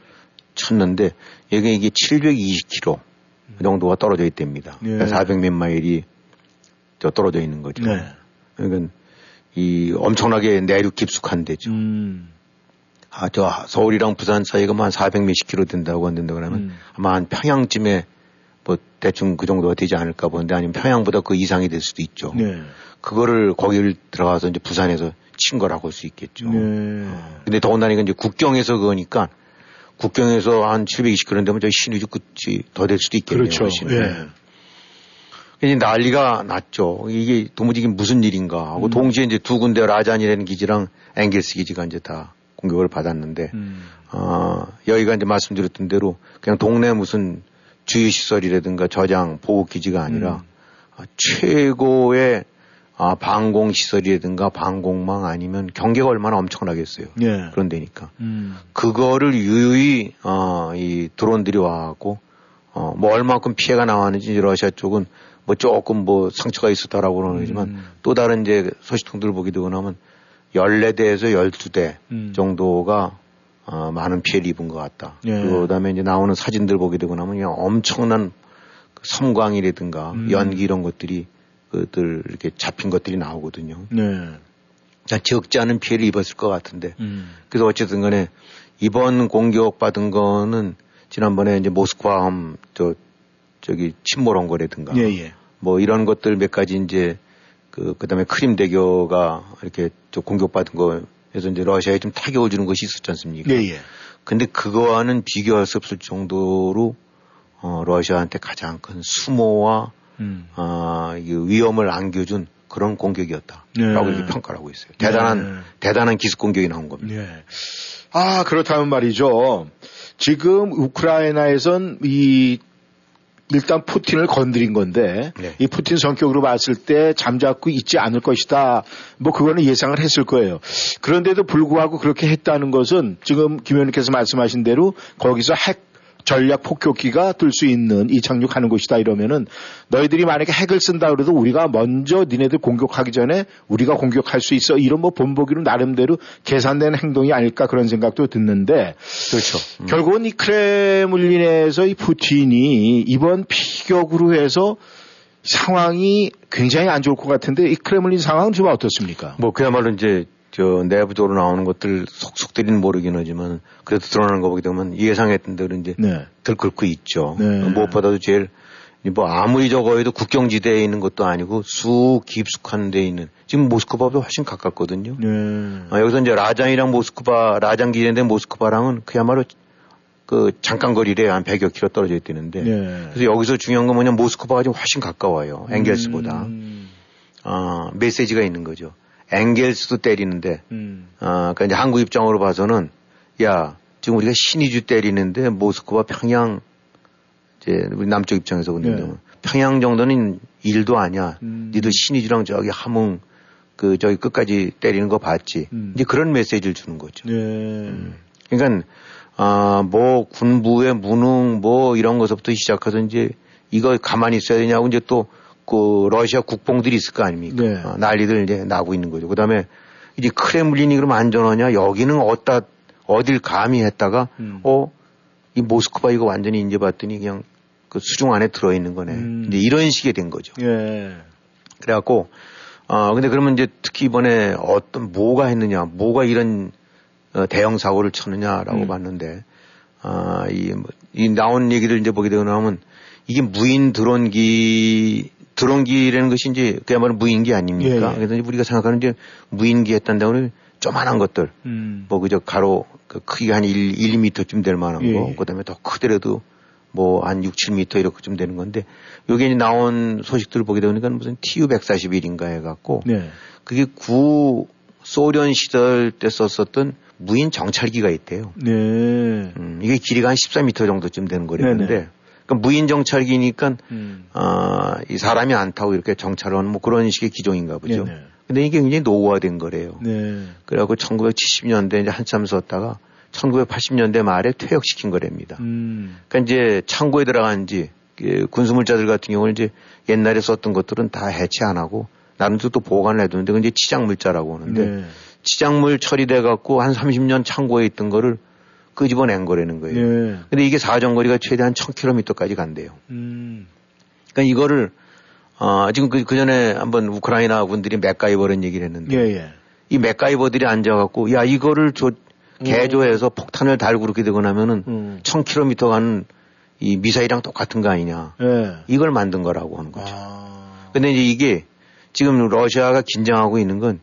쳤는데, 여기 이게 720km 정도가 떨어져 있답니다. 예. 400몇 마일이 저 떨어져 있는 거죠. 네. 그러니까 이 엄청나게 내륙 깊숙한 데죠. 음. 아, 저 서울이랑 부산 사이가 뭐 한 400 몇십 킬로 된다고 한다 그러면 음. 아마 한 평양쯤에 뭐 대충 그 정도가 되지 않을까 보는데 아니면 평양보다 그 이상이 될 수도 있죠. 네. 그거를 거기를 들어가서 이제 부산에서 친 거라고 할 수 있겠죠. 네. 근데 더군다나 이건 이제 국경에서 그거니까 국경에서 한 720km 되면 저희 신의주 끝이 더 될 수도 있겠네요. 그렇죠. 예. 이제 난리가 났죠. 이게 도무지 이게 무슨 일인가 음. 하고 동시에 이제 두 군데 라잔이라는 기지랑 앵겔스 기지가 이제 다 공격을 받았는데, 음. 어, 여기가 이제 말씀드렸던 대로 그냥 동네 무슨 주유시설이라든가 저장 보호기지가 아니라 음. 아, 최고의 아, 방공 시설이라든가 방공망 아니면 경계가 얼마나 엄청나겠어요. 예. 그런 데니까. 음. 그거를 유유히 어, 이 드론들이 와갖고 어, 뭐 얼마큼 피해가 나왔는지 러시아 쪽은 뭐 조금 뭐 상처가 있었다라고 그러지만 음. 또 다른 이제 소식통들을 보게 되고 나면 14대에서 12대 음. 정도가 어, 많은 피해를 입은 것 같다. 예. 그다음에 이제 나오는 사진들 보게 되고 나면 그냥 엄청난 그 섬광이라든가 음. 연기 이런 것들이 그들 이렇게 잡힌 것들이 나오거든요. 네. 적지 않은 피해를 입었을 것 같은데 음. 그래서 어쨌든 간에 이번 공격 받은 거는 지난번에 이제 모스크바함 저 저기 침몰한 거라든가 예, 예. 뭐 이런 것들 몇 가지 이제 그 그다음에 크림 대교가 이렇게 저 공격받은 거에서 이제 러시아에 좀 타격을 주는 것이 있었지 않습니까? 예, 예. 근데 그거와는 비교할 수 없을 정도로 어 러시아한테 가장 큰 수모와 음. 아, 이 위험을 안겨준 그런 공격이었다라고 네. 평가를 하고 있어요. 대단한 네. 대단한 기습 공격이 나온 겁니다. 예. 아, 그렇다면 말이죠. 지금 우크라이나에선 이 일단 푸틴을 건드린 건데 네. 이 푸틴 성격으로 봤을 때 잠자코 있지 않을 것이다. 뭐 그거는 예상을 했을 거예요. 그런데도 불구하고 그렇게 했다는 것은 지금 김 의원님께서 말씀하신 대로 거기서 핵 전략 폭격기가 들수 있는 이 착륙하는 곳이다 이러면은 너희들이 만약에 핵을 쓴다 그래도 우리가 먼저 니네들 공격하기 전에 우리가 공격할 수 있어 이런 뭐 본보기로 나름대로 계산된 행동이 아닐까 그런 생각도 듣는데 그렇죠. 결국은 이 크레물린에서 이 푸틴이 이번 피격으로 해서 상황이 굉장히 안 좋을 것 같은데 이 크레물린 상황은 좀 어떻습니까? 뭐 그야말로 이제 저 내부적으로 나오는 것들 속속들이는 모르긴 하지만 그래도 드러나는 거 보게 되면 예상했던 대로 이제 네. 들끓고 있죠. 네. 무엇보다도 제일 뭐 아무리 적어도 국경지대에 있는 것도 아니고 쑥 깊숙한 데 있는 지금 모스크바보다 훨씬 가깝거든요. 네. 아, 여기서 이제 라장이랑 모스크바 라장 기지인데 모스크바랑은 그야말로 그 잠깐 거리래 한 100여 킬로 떨어져 있다는데 네. 그래서 여기서 중요한 건 뭐냐 모스크바가 좀 훨씬 가까워요. 앵겔스보다. 음. 어, 메시지가 있는 거죠. 앵겔스도 때리는데 음. 아, 그러니까 이제 한국 입장으로 봐서는 야 지금 우리가 신의주 때리는데 모스크바 평양 이제 우리 남쪽 입장에서 보는데 네. 평양 정도는 일도 아니야. 음. 니들 신의주랑 저기 함흥 그 저기 끝까지 때리는 거 봤지. 음. 이제 그런 메시지를 주는 거죠. 네. 그러니까 아뭐 군부의 무능 뭐 이런 것부터 시작해서 이제 이거 가만히 있어야 되냐고 이제 또 그 러시아 국뽕들이 있을 거 아닙니까? 네. 어, 난리들 이제 나고 있는 거죠. 그다음에 이제 크렘린이 그럼 안전하냐? 여기는 어디다 어딜 감히 했다가 음. 어이 모스크바 이거 완전히 이제 봤더니 그냥 그 수중 안에 들어 있는 거네. 음. 이제 이런 식이 된 거죠. 예. 그래갖고 어 근데 그러면 이제 특히 이번에 어떤 뭐가 했느냐, 뭐가 이런 어, 대형 사고를 쳤느냐라고 음. 봤는데 아이 뭐, 이 나온 얘기를 이제 보게 되고 나면 이게 무인 드론기 드론기라는 것이 이제 그야말로 무인기 아닙니까? 예, 예. 그래서 우리가 생각하는 이제 무인기 했단다고는 조만한 것들 음. 뭐 그저 가로 그 크기가 한 1, 1m쯤 될 만한 예, 거, 예. 그다음에 더 크더라도 뭐 한 6, 7m 이렇게쯤 되는 건데 여기 이제 나온 소식들을 보게 되니까 무슨 TU-141인가 해갖고 네. 그게 구 소련 시절 때 썼었던 무인 정찰기가 있대요. 네. 음, 이게 길이가 한 14m 정도쯤 되는 거랬는데 네네. 그러니까 무인 정찰기니까 음. 아, 이 사람이 안 타고 이렇게 정찰하는 뭐 그런 식의 기종인가 보죠. 네네. 근데 이게 굉장히 노후화된 거래요. 네. 그래갖고 1970년대 이제 한참 썼다가 1980년대 말에 퇴역시킨 거랍니다. 음. 그러니까 이제 창고에 들어간 지그 군수물자들 같은 경우는 이제 옛날에 썼던 것들은 다 해체 안 하고 나름대로 또 보관을 해두는데 그건 이제 치장물자라고 하는데 네. 치장물 처리돼 갖고 한 30년 창고에 있던 거를 끄집어낸 거라는 거예요. 네. 근데 이게 사정거리가 최대한 1000km까지 간대요. 음. 그러니까 이거를 어, 지금 그, 그 전에 한번 우크라이나 분들이 맥가이버라는 얘기를 했는데 예, 예. 이 맥가이버들이 앉아갖고 야 이거를 조, 개조해서 폭탄을 달고 그렇게 되고 나면은 음. 1000km 가는 이 미사일이랑 똑같은 거 아니냐. 예. 이걸 만든 거라고 하는 거죠. 아. 근데 이제 이게 지금 러시아가 긴장하고 있는 건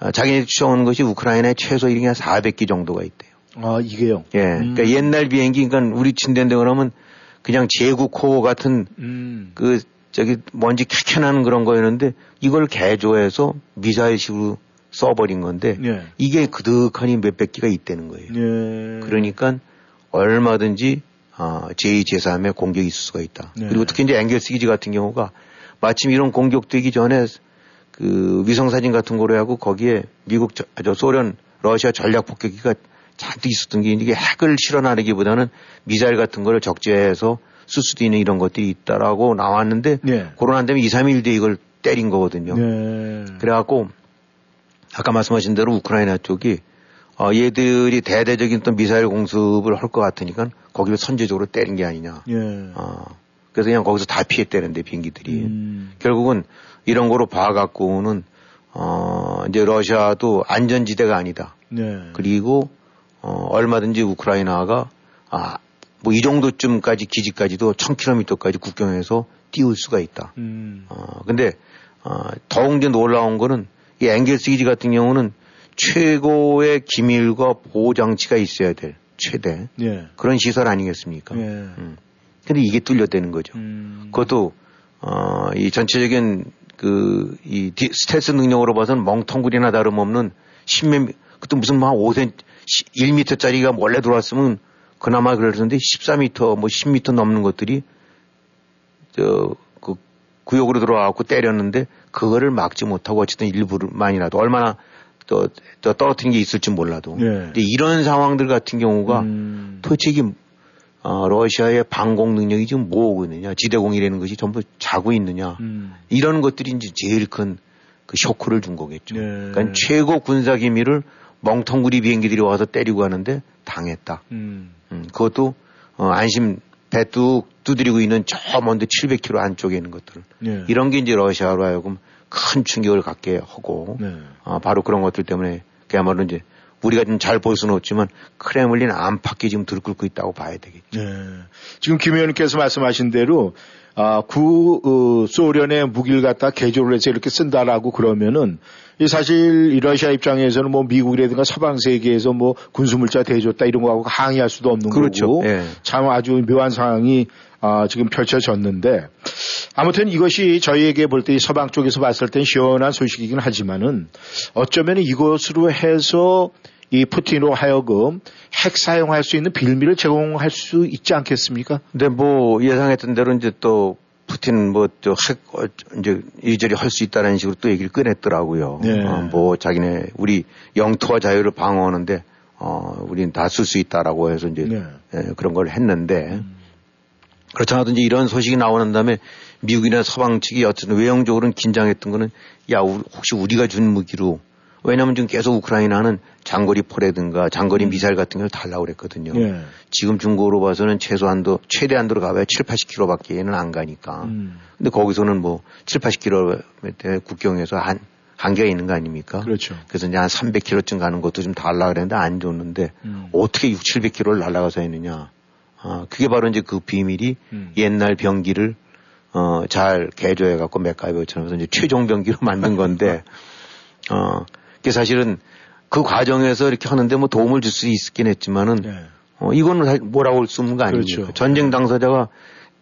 아, 자기네 추정하는 것이 우크라이나에 최소 이게 한 400기 정도가 있대요. 아, 이게요? 예. 음. 그러니까 옛날 비행기, 그러니까 우리 침대인데 그러면 그냥 제국호 같은 음. 그 저기 먼지 캬캬나는 그런 거였는데 이걸 개조해서 미사일식으로 써버린 건데 예. 이게 그득하니 몇백 기가 있다는 거예요. 예. 그러니까 얼마든지 어, 제2, 제3의 공격이 있을 수가 있다. 네. 그리고 특히 이제 앵겔스 기지 같은 경우가 마침 이런 공격되기 전에 그 위성 사진 같은 거로 하고 거기에 미국, 저, 저 소련, 러시아 전략 폭격기가 잔뜩 있었던 게 이게 핵을 실어나르기보다는 미사일 같은 거를 적재해서 쓸 수도 있는 이런 것들이 있다라고 나왔는데 네. 코로나 때문에 2, 3일 뒤에 이걸 때린 거거든요. 네. 그래갖고 아까 말씀하신 대로 우크라이나 쪽이 어, 얘들이 대대적인 또 미사일 공습을 할 것 같으니까 거기를 선제적으로 때린 게 아니냐. 예. 어, 그래서 그냥 거기서 다 피했다는데 비행기들이 음. 결국은 이런 거로 봐갖고는 어, 이제 러시아도 안전지대가 아니다. 네. 그리고 어, 얼마든지 우크라이나가 아, 뭐 이 정도쯤까지 기지까지도 1000km까지 국경에서 띄울 수가 있다. 음. 어, 근데, 어, 더욱 이제 놀라운 거는 이 앵겔스 기지 같은 경우는 최고의 기밀과 보호 장치가 있어야 될 최대 예. 그런 시설 아니겠습니까? 예. 음. 근데 이게 뚫렸다는 거죠. 음. 그것도, 어, 이 전체적인 그, 이 디- 스텔스 능력으로 봐서는 멍텅구리나 다름없는 10몇, 그것도 무슨 막 5cm, 1m짜리가 원래 들어왔으면 그나마 그랬는데 14m, 뭐 10m 넘는 것들이 저, 그 구역으로 들어와갖고 때렸는데 그거를 막지 못하고 어쨌든 일부만이라도 얼마나 또, 또 떨어뜨린 게 있을지 몰라도. 예. 근데 이런 상황들 같은 경우가 음. 도대체 이게 어, 러시아의 방공 능력이 지금 뭐고 있느냐, 지대공이라는 것이 전부 자고 있느냐, 음. 이런 것들이 이제 제일 큰 그 쇼크를 준 거겠죠. 네. 그러니까 최고 군사 기밀을 멍텅구리 비행기들이 와서 때리고 하는데 당했다. 음. 음, 그것도 어, 안심 배뚝 두드리고 있는 저 먼데 700km 안쪽에 있는 것들. 예. 이런 게 이제 러시아로 하여금 큰 충격을 갖게 하고 네. 어, 바로 그런 것들 때문에 그야말로 이제 우리가 좀 잘 볼 수는 없지만 크레물린 안팎이 지금 들끓고 있다고 봐야 되겠죠. 네. 지금 김 의원님께서 말씀하신 대로 아, 구 어, 소련의 무기를 갖다 개조를 해서 이렇게 쓴다라고 그러면은 이 사실 이 러시아 입장에서는 뭐 미국이라든가 서방 세계에서 뭐 군수물자 대줬다 이런 거하고 항의할 수도 없는 그렇죠. 거고 예. 참 아주 묘한 상황이 아, 지금 펼쳐졌는데 아무튼 이것이 저희에게 볼때이 서방 쪽에서 봤을 땐 시원한 소식이긴 하지만은 어쩌면 이것으로 해서 이 푸틴으로 하여금 핵 사용할 수 있는 빌미를 제공할 수 있지 않겠습니까? 근데 뭐 예상했던 대로 이제 또 푸틴 뭐저핵 어, 이제 이리저리 할수 있다는 식으로 또 얘기를 꺼냈더라고요. 네. 어, 뭐 자기네 우리 영토와 자유를 방어하는데 어 우리는 다 쓸 수 있다라고 해서 이제 네. 예, 그런 걸 했는데 그렇잖아도 이제 이런 소식이 나오는 다음에 미국이나 서방 측이 어쨌든 외형적으로는 긴장했던 거는 야 우- 혹시 우리가 준 무기로 왜냐하면 지금 계속 우크라이나는 장거리 포라든가 장거리 미사일 같은 걸 달라고 그랬거든요. 예. 지금 중국으로 봐서는 최소한도 최대한도로 가봐야 7, 80km밖에는 안 가니까. 음. 근데 거기서는 뭐 7, 80km 국경에서 한 한계가 있는 거 아닙니까? 그렇죠. 그래서 이제 한 300km쯤 가는 것도 좀 달라 그랬는데 안 줬는데 음. 어떻게 6, 700km를 날아가서 했느냐. 아, 그게 바로 이제 그 비밀이 음. 옛날 병기를 어, 잘 개조해 갖고 맥가이버처럼 해서 이제 최종 병기로 만든 건데 어, 그게 사실은 그 과정에서 이렇게 하는데 뭐 도움을 줄 수 있긴 했지만은 네. 어, 이거는 뭐라고 할 수 없는 거 아닙니까? 그렇죠. 전쟁 당사자가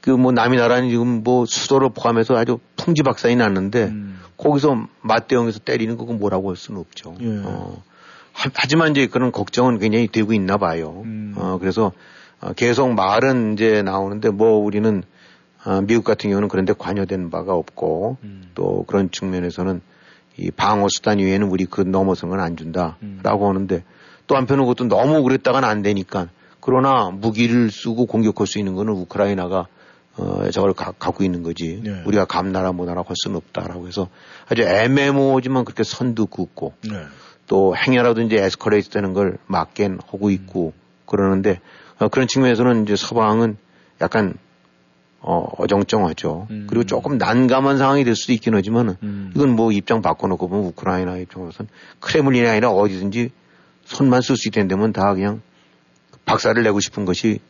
그 뭐 남이 나라는 지금 뭐 수도를 포함해서 아주 풍지박산이 났는데 음. 거기서 맞대응해서 때리는 거고 뭐라고 할 수는 없죠. 예. 어, 하, 하지만 이제 그런 걱정은 굉장히 되고 있나 봐요. 음. 어, 그래서 어, 계속 말은 이제 나오는데 뭐 우리는 어, 미국 같은 경우는 그런데 관여된 바가 없고 음. 또 그런 측면에서는 이 방어 수단 이외에는 우리 그 넘어선 건안 음. 준다라고 하는데 또 한편으로 그것도 너무 그랬다가는 안 되니까 그러나 무기를 쓰고 공격할 수 있는 거는 우크라이나가 어, 저걸 가, 갖고 있는 거지. 네. 우리가 감나라 뭐나라 할 수는 없다라고 해서 아주 애매모호지만 그렇게 선도 긋고 네. 또 행여라든지 에스컬레이트 되는 걸 막겐 하고 있고 그러는데 어, 그런 측면에서는 이제 서방은 약간 어, 어정쩡하죠. 음. 그리고 조금 난감한 상황이 될 수도 있긴 하지만은 음. 이건 뭐 입장 바꿔놓고 보면 우크라이나 입장으로선 크레물린이 아니라 어디든지 손만 쓸 수 있는 데면 다 그냥 박살을 내고 싶은 것이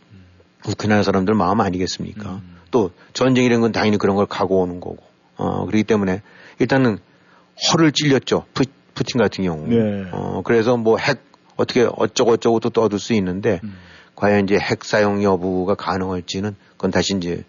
우크라이나 사람들 마음 아니겠습니까? 음. 또 전쟁이라는 건 당연히 그런 걸 각오 오는 거고. 어, 그렇기 때문에 일단은 허를 찔렸죠. 푸, 푸틴 같은 경우. 네. 어, 그래서 뭐 핵 어떻게 어쩌고저쩌고 또 떠들 수 있는데 음. 과연 이제 핵 사용 여부가 가능할지는 그건 다시 이제 월-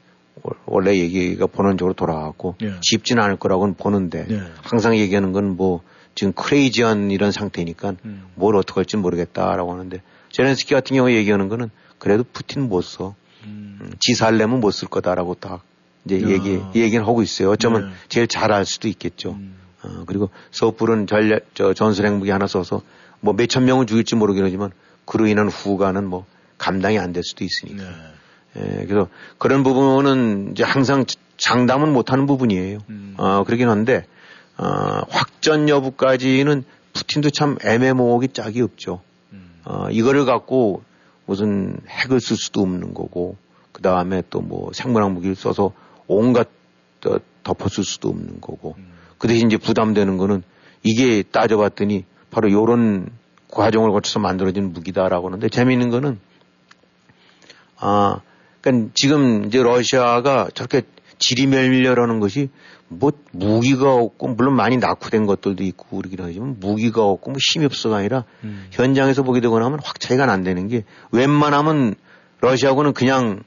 원래 얘기가 본원적으로 돌아왔고 네. 쉽지는 않을 거라고는 보는데 네. 항상 얘기하는 건 뭐 지금 크레이지한 이런 상태니까 음. 뭘 어떻게 할지 모르겠다라고 하는데 제렌스키 같은 경우에 얘기하는 거는 그래도 푸틴 못 써. 음. 음, 지 살려면 못 쓸 거다라고 딱 이제 야. 얘기, 얘기는 하고 있어요. 어쩌면 네. 제일 잘할 수도 있겠죠. 음. 어, 그리고 섣부른 전략, 저 전술 핵무기 하나 써서 뭐 몇천 명을 죽일지 모르긴 하지만 그로 인한 후가는 뭐 감당이 안 될 수도 있으니까. 네. 예, 그래서 그런 부분은 이제 항상 장담은 못하는 부분이에요. 음. 어, 그러긴 한데, 어, 확전 여부까지는 푸틴도 참 애매모호하기 짝이 없죠. 음. 어, 이거를 갖고 무슨 핵을 쓸 수도 없는 거고, 그 다음에 또 뭐 생물학 무기를 써서 온갖 어, 덮어쓸 수도 없는 거고, 음. 그 대신 이제 부담되는 거는 이게 따져봤더니 바로 요런 과정을 거쳐서 만들어진 무기다라고 하는데 재미있는 거는 아, 그러니까 지금 이제 러시아가 저렇게 지리멸렬하는 것이 뭐 무기가 없고 물론 많이 낙후된 것들도 있고 그러긴 하지만 무기가 없고 뭐 힘이 없어가 아니라 음. 현장에서 보게 되거나 하면 확 차이가 난다는 게 웬만하면 러시아군은 그냥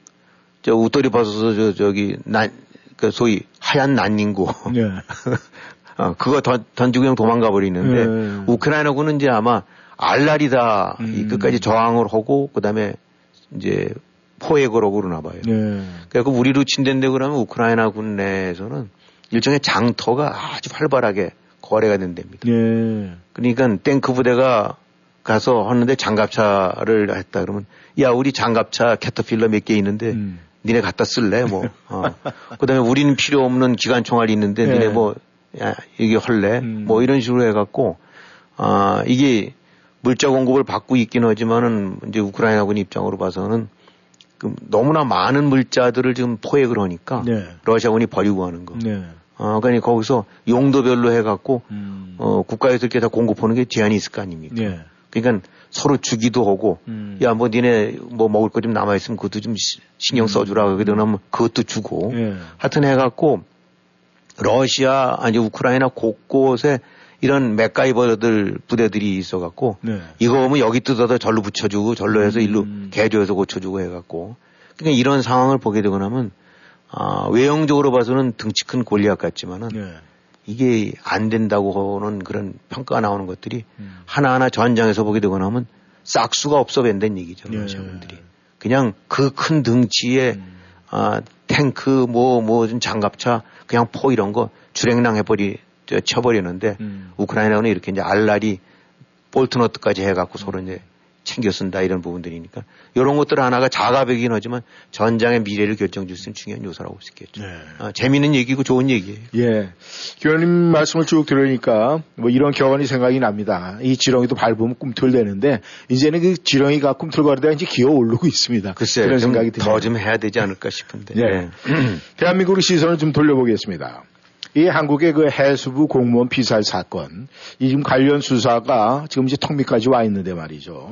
저 웃돌이 벗어서 저 저기 난그 소위 하얀 난닝구 네. 어, 그거 던, 던지고 그냥 도망가 버리는데 네. 우크라이나군은 이제 아마 알라리다 이 음. 끝까지 저항을 하고 그다음에 이제 하고 그러나 봐요. 네. 그래서 우리로 친댄데 그러면 우크라이나 군 내에서는 일종의 장터가 아주 활발하게 거래가 된답니다. 네. 그러니까 탱크 부대가 가서 하는데 장갑차를 했다 그러면 야 우리 장갑차 캐터필러 몇 개 있는데 음. 니네 갖다 쓸래 뭐 어. 그다음에 우리는 필요 없는 기관 총알이 있는데 네. 니네 뭐 야, 이게 할래 음. 뭐 이런 식으로 해갖고 아 이게 물자 공급을 받고 있긴 하지만은 이제 우크라이나군 입장으로 봐서는 그 너무나 많은 물자들을 지금 포획을 하니까 네. 러시아군이 버리고 하는 거. 네. 어, 그러니까 거기서 용도별로 해갖고, 음. 어, 국가에서 이렇게 다 공급하는 게 제한이 있을 거 아닙니까? 예. 그러니까 서로 주기도 하고, 음. 야, 뭐 니네 뭐 먹을 거 좀 남아 있으면 그것도 좀 시- 신경 써주라. 그러게 되면 그것도 주고. 예. 하여튼 해갖고, 러시아, 아니, 우크라이나 곳곳에 이런 맥가이버들 부대들이 있어갖고, 네. 이거 보면 여기 뜯어서 절로 붙여주고 절로 해서 일로 음. 개조해서 고쳐주고 해갖고 그러니까 이런 상황을 보게 되고 나면 아, 외형적으로 봐서는 등치 큰 골리앗 같지만은 예. 이게 안 된다고는 그런 평가가 나오는 것들이 음. 하나하나 전장에서 보게 되고 나면 싹수가 없어 밴다는 얘기죠. 예. 러시아분들이. 그냥 그 큰 등치에 음. 아, 탱크 뭐, 뭐, 좀 장갑차 그냥 포 이런 거 주랭랑 해버리, 저, 쳐버리는데 음. 우크라이나는 이렇게 이제 알라리 볼트너트까지 해갖고 서로 이제 챙겨 쓴다 이런 부분들이니까 이런 것들 하나가 자가백이긴 하지만 전장의 미래를 결정 줄 수 있는 중요한 요소라고 볼 수 있겠죠. 네. 아, 재미있는 얘기고 좋은 얘기예요. 예. 교수님 말씀을 쭉 들으니까 뭐 이런 경험이 생각이 납니다. 이 지렁이도 밟으면 꿈틀대는데 이제는 그 지렁이가 꿈틀거리다가 이제 기어 오르고 있습니다. 글쎄요. 그런 생각이 듭니다. 더 좀 해야 되지 않을까 싶은데. 예. 대한민국의 시선을 좀 돌려보겠습니다. 이 한국의 그 해수부 공무원 피살 사건, 이 지금 관련 수사가 지금 이제 턱 밑까지 와 있는데 말이죠.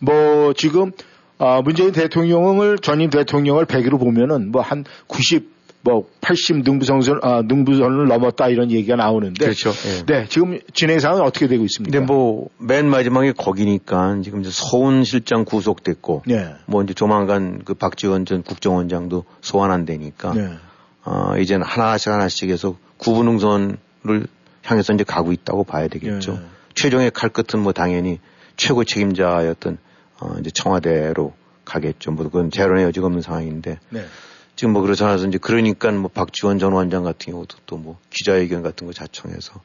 뭐 지금 아, 문재인 대통령을 전임 대통령을 100으로 보면은 뭐 한 90, 뭐 80 능부선을 아, 능부선을 넘었다 이런 얘기가 나오는데, 그렇죠. 예. 네 지금 진행 상황은 어떻게 되고 있습니까? 근데 뭐 맨 마지막에 거기니까 지금 이제 서훈 실장 구속됐고 네, 뭐 이제 조만간 그 박지원 전 국정원장도 소환한다니까 네, 어, 이제는 하나씩 하나씩 해서 구분응선을 향해서 이제 가고 있다고 봐야 되겠죠. 예. 최종의 칼끝은 뭐 당연히 최고 책임자였던 어, 이제 청와대로 가겠죠. 뭐 그건 재론의 여지가 없는 상황인데 네, 지금 뭐 그렇지 않아서 이제 그러니까 뭐 박지원 전 원장 같은 경우도 또 뭐 기자회견 같은 거 자청해서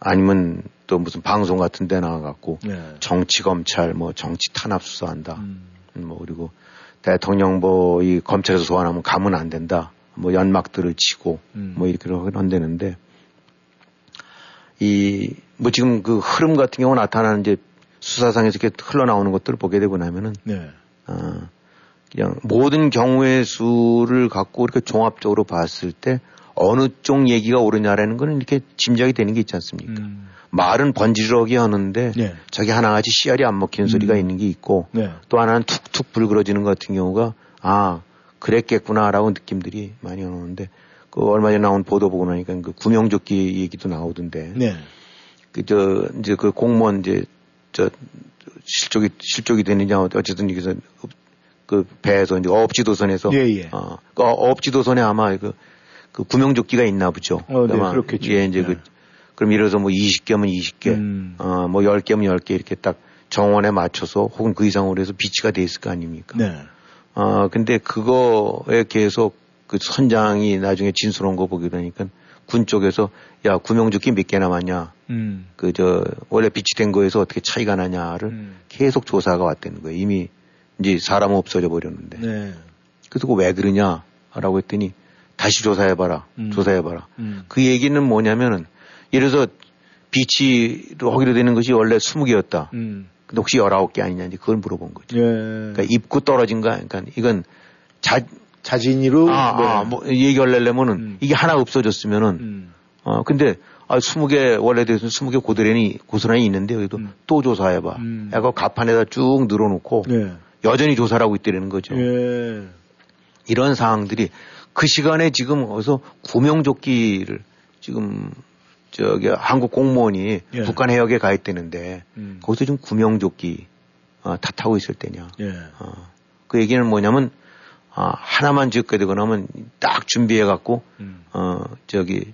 아니면 또 무슨 방송 같은 데 나와갖고 네. 정치 검찰 뭐 정치 탄압 수사한다. 음, 뭐 그리고 대통령 뭐 이 검찰에서 소환하면 가면 안 된다. 뭐 연막들을 치고 음. 뭐 이렇게 한다는데 이 뭐 지금 그 흐름 같은 경우 나타나는 이제 수사상에서 이렇게 흘러나오는 것들을 보게 되고 나면은 네, 아 그냥 모든 경우의 수를 갖고 이렇게 종합적으로 봤을 때 어느 쪽 얘기가 옳으냐라는 거는 이렇게 짐작이 되는 게 있지 않습니까? 음, 말은 번지르르하게 하는데 네, 저기 하나같이 씨알이 안 먹히는 소리가 음. 있는 게 있고 네, 또 하나는 툭툭 불그러지는 것 같은 경우가 아 그랬겠구나라고 느낌들이 많이 오는데 그 얼마 전에 나온 보도 보고 나니까 그 구명조끼 얘기도 나오던데 네, 그저 이제 그 공무원 이제 저 실족이 실족이 되느냐 어쨌든 여기서 그 배에서 이제 어업지도선에서 예, 예. 어, 그 어업지도선에 아마 그, 그 구명조끼가 있나 보죠. 어, 네, 아마 그렇겠죠. 예, 이제 네. 그 그럼 들어서 뭐 20개면 20개, 음. 어, 뭐 10개면 10개 이렇게 딱 정원에 맞춰서 혹은 그 이상으로 해서 비치가 돼 있을 거 아닙니까? 네, 어, 근데 그거에 계속 그 선장이 나중에 진술한 거 보게 되니까 군 쪽에서 야, 구명조끼 몇 개 남았냐? 음, 그저 원래 비치된 거에서 어떻게 차이가 나냐를 음. 계속 조사가 왔다는 거예요. 이미 이제 사람은 없어져 버렸는데. 네, 그래서 그거 왜 그러냐라고 했더니 다시 조사해봐라. 음. 조사해봐라. 음, 그 얘기는 뭐냐면은 예를 들어서 비치로 하기로 되는 것이 원래 20개였다. 음, 근데 혹시 19개 아니냐 이제 그걸 물어본 거죠. 예, 그러니까 입구 떨어진 거 그러니까 이건 자, 자진이로 아, 네. 아, 뭐 얘기하려면은 음. 이게 하나 없어졌으면은 음, 어 근데 아 20개 원래 대해서 20개 고드란히 고스란히 있는데 여기도 음. 또 조사해 봐. 음. 약간 가판에다 쭉 늘어 놓고 네, 여전히 조사를 하고 있다는 거죠. 예, 이런 상황들이 그 시간에 지금 어디서 구명조끼를 지금 저기 한국 공무원이 예. 북한 해역에 가 있다는데 음, 거기서 지금 구명조끼 어, 탓하고 있을 때냐. 예, 어, 그 얘기는 뭐냐면 아, 하나만 짓게 되고 나면 딱 준비해 갖고 음, 어 저기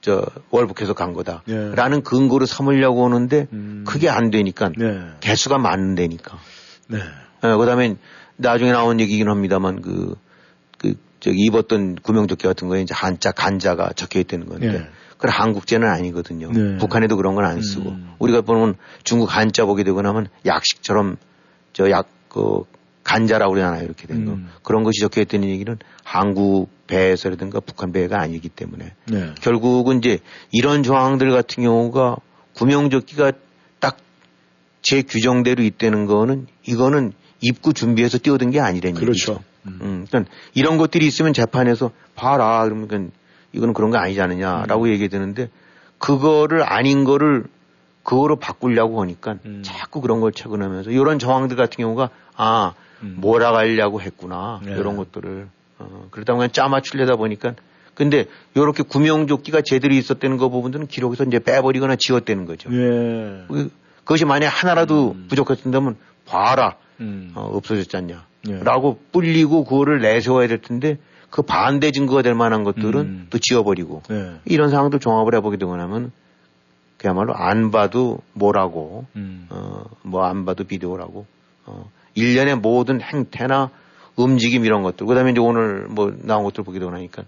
저 월북해서 간 거다. 예. 라는 근거로 삼으려고 하는데 음. 그게 안 되니까 네, 개수가 많은데니까. 네, 예, 그다음에 나중에 나온 얘기긴 합니다만 그, 그, 저기 입었던 구명조끼 같은 거에 이제 한자, 간자가 적혀 있다는 건데. 예. 그건 한국제는 아니거든요. 네. 북한에도 그런 건 안 쓰고. 음. 우리가 보면 중국 한자 보게 되고 나면 약식처럼 저 약, 그, 간자라고 그러잖아요. 이렇게 된 거. 음. 그런 것이 적혀 있다는 얘기는 한국 배에서라든가 북한 배가 아니기 때문에. 네, 결국은 이제 이런 조항들 같은 경우가 구명조끼가 딱 제 규정대로 있다는 거는 이거는 입구 준비해서 뛰어든 게 아니라는 그렇죠. 얘기죠. 음, 그러니까 이런 것들이 있으면 재판에서 봐라 그러면 이거는 그런 거 아니지 않느냐라고 음. 얘기 되는데 그거를 아닌 거를 그거로 바꾸려고 하니까 음. 자꾸 그런 걸 체근하면서 이런 정황들 같은 경우가 아 음. 몰아가려고 했구나 네. 이런 것들을 어, 그러다 보면 짜맞추려다 보니까 근데 요렇게 구명조끼가 제대로 있었다는 거 부분들은 기록에서 이제 빼버리거나 지웠다는 거죠. 예. 그, 그것이 만약 하나라도 음. 부족했다면 봐라 음. 어, 없어졌지 않냐. 예. 라고 불리고 그거를 내세워야 될 텐데 그 반대 증거가 될 만한 것들은 음. 또 지워버리고 예. 이런 상황들 종합을 해보게 되고 나면 그야말로 안 봐도 뭐라고 음. 어뭐 안 봐도 비디오라고 어 일련의 모든 행태나 움직임 이런 것들 그다음에 이제 오늘 뭐 나온 것들 보게 되고 나니까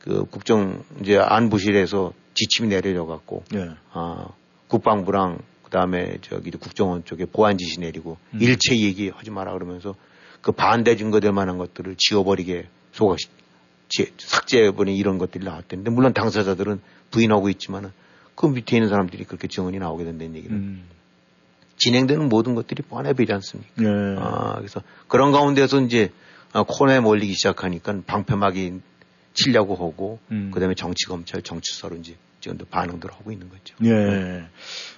그 국정 이제 안보실에서 지침이 내려져 갖고 예. 아 국방부랑 그다음에 저기 국정원 쪽에 보안 지시 내리고 음. 일체 얘기하지 마라 그러면서 그 반대 증거될 만한 것들을 지워버리게 속아 삭제해버린 이런 것들이 나왔던데 물론 당사자들은 부인하고 있지만은 그 밑에 있는 사람들이 그렇게 증언이 나오게 된다는 얘기는 음. 진행되는 모든 것들이 뻔해 보이지 않습니까? 예. 아, 그래서 그런 가운데서 이제 아, 코너에 몰리기 시작하니까 방패막이 치려고 하고 음. 그다음에 정치 검찰 정치서로 이제 지금도 반응들 하고 있는 거죠. 예.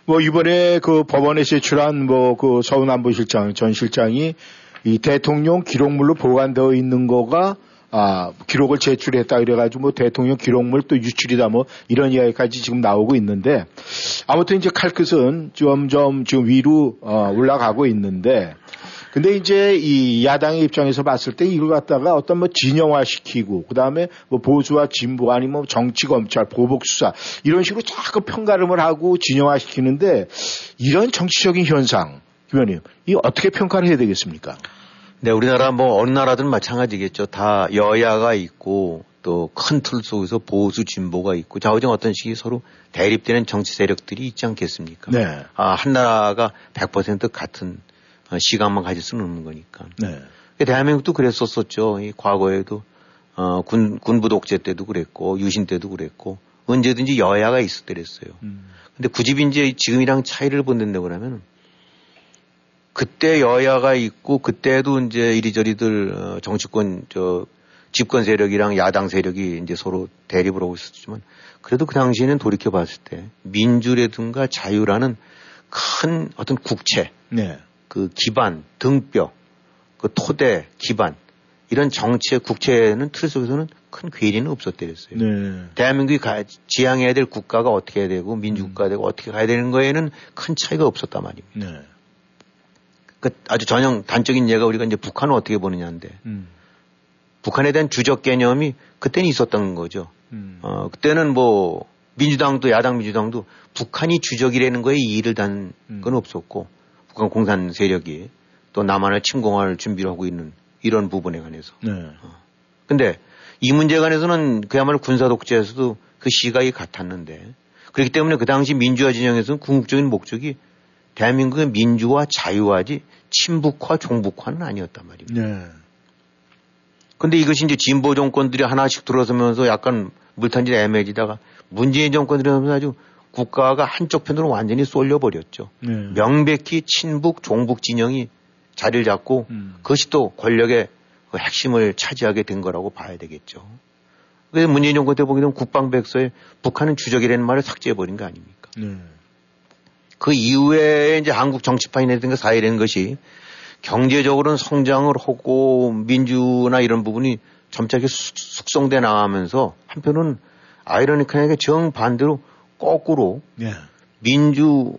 뭐 이번에 그 법원에 제출한 뭐 그 서훈 안보실장 전 실장이 이 대통령 기록물로 보관되어 있는 거가 아, 기록을 제출했다 그래가지고 뭐 대통령 기록물 또 유출이다 뭐 이런 이야기까지 지금 나오고 있는데 아무튼 이제 칼끝은 점점 지금 위로 어, 올라가고 있는데 근데 이제 이 야당의 입장에서 봤을 때 이걸 갖다가 어떤 뭐 진영화 시키고 그다음에 뭐 보수와 진보 아니면 뭐 정치 검찰 보복 수사 이런 식으로 자꾸 평가름을 하고 진영화 시키는데 이런 정치적인 현상 의원님 이 어떻게 평가를 해야 되겠습니까? 네, 우리나라 뭐 어느 나라든 마찬가지겠죠. 다 여야가 있고 또 큰 틀 속에서 보수 진보가 있고 좌우정 어떤 식이 서로 대립되는 정치 세력들이 있지 않겠습니까? 네. 아, 한 나라가 100% 같은 시간만 가질 수는 없는 거니까. 네. 대한민국도 그랬었었죠. 이 과거에도 어, 군, 군부 독재 때도 그랬고 유신 때도 그랬고 언제든지 여야가 있었더랬어요. 음. 근데 굳이 이제 지금이랑 차이를 본다고 하면 그때 여야가 있고 그때도 이제 이리저리들 어, 정치권 저 집권 세력이랑 야당 세력이 이제 서로 대립을 하고 있었지만 그래도 그 당시에는 돌이켜 봤을 때 민주라든가 자유라는 큰 어떤 국채, 네. 그 기반, 등뼈, 그 토대, 기반 이런 정치의 국채는 틀 속에서는 큰 괴리는 없었대랬어요. 네. 대한민국이 가, 지향해야 될 국가가 어떻게 해야 되고 민주국가가 되고 어떻게 가야 되는 거에는 큰 차이가 없었단 말입니다. 네. 그 아주 전형 단적인 예가 우리가 이제 북한을 어떻게 보느냐인데 음. 북한에 대한 주적 개념이 그때는 있었던 거죠. 음. 어, 그때는 뭐 민주당도 야당 민주당도 북한이 주적이라는 거에 이의를 단건 음. 없었고 북한 공산 세력이 또 남한을 침공할 준비를 하고 있는 이런 부분에 관해서. 네. 어. 근데 이 문제에 관해서는 그야말로 군사 독재에서도 그 시각이 같았는데 그렇기 때문에 그 당시 민주화 진영에서는 궁극적인 목적이 대한민국의 민주화 자유화지 친북화 종북화는 아니었단 말입니다. 네. 근데 이것이 이제 진보 정권들이 하나씩 들어서면서 약간 물탄지 애매해지다가 문재인 정권이 들어서면서 아주 국가가 한쪽 편으로 완전히 쏠려버렸죠. 네. 명백히 친북 종북 진영이 자리를 잡고 음. 그것이 또 권력의 그 핵심을 차지하게 된 거라고 봐야 되겠죠. 그래서 문재인 정권 때 보게 되면 국방백서에 북한은 주적이라는 말을 삭제해버린 거 아닙니까? 네. 그 이후에 이제 한국 정치판이라든가 사회라는 것이 경제적으로는 성장을 하고 민주나 이런 부분이 점차게 숙성돼 나가면서 한편은 아이러니컬하게 정반대로 거꾸로 예. 민주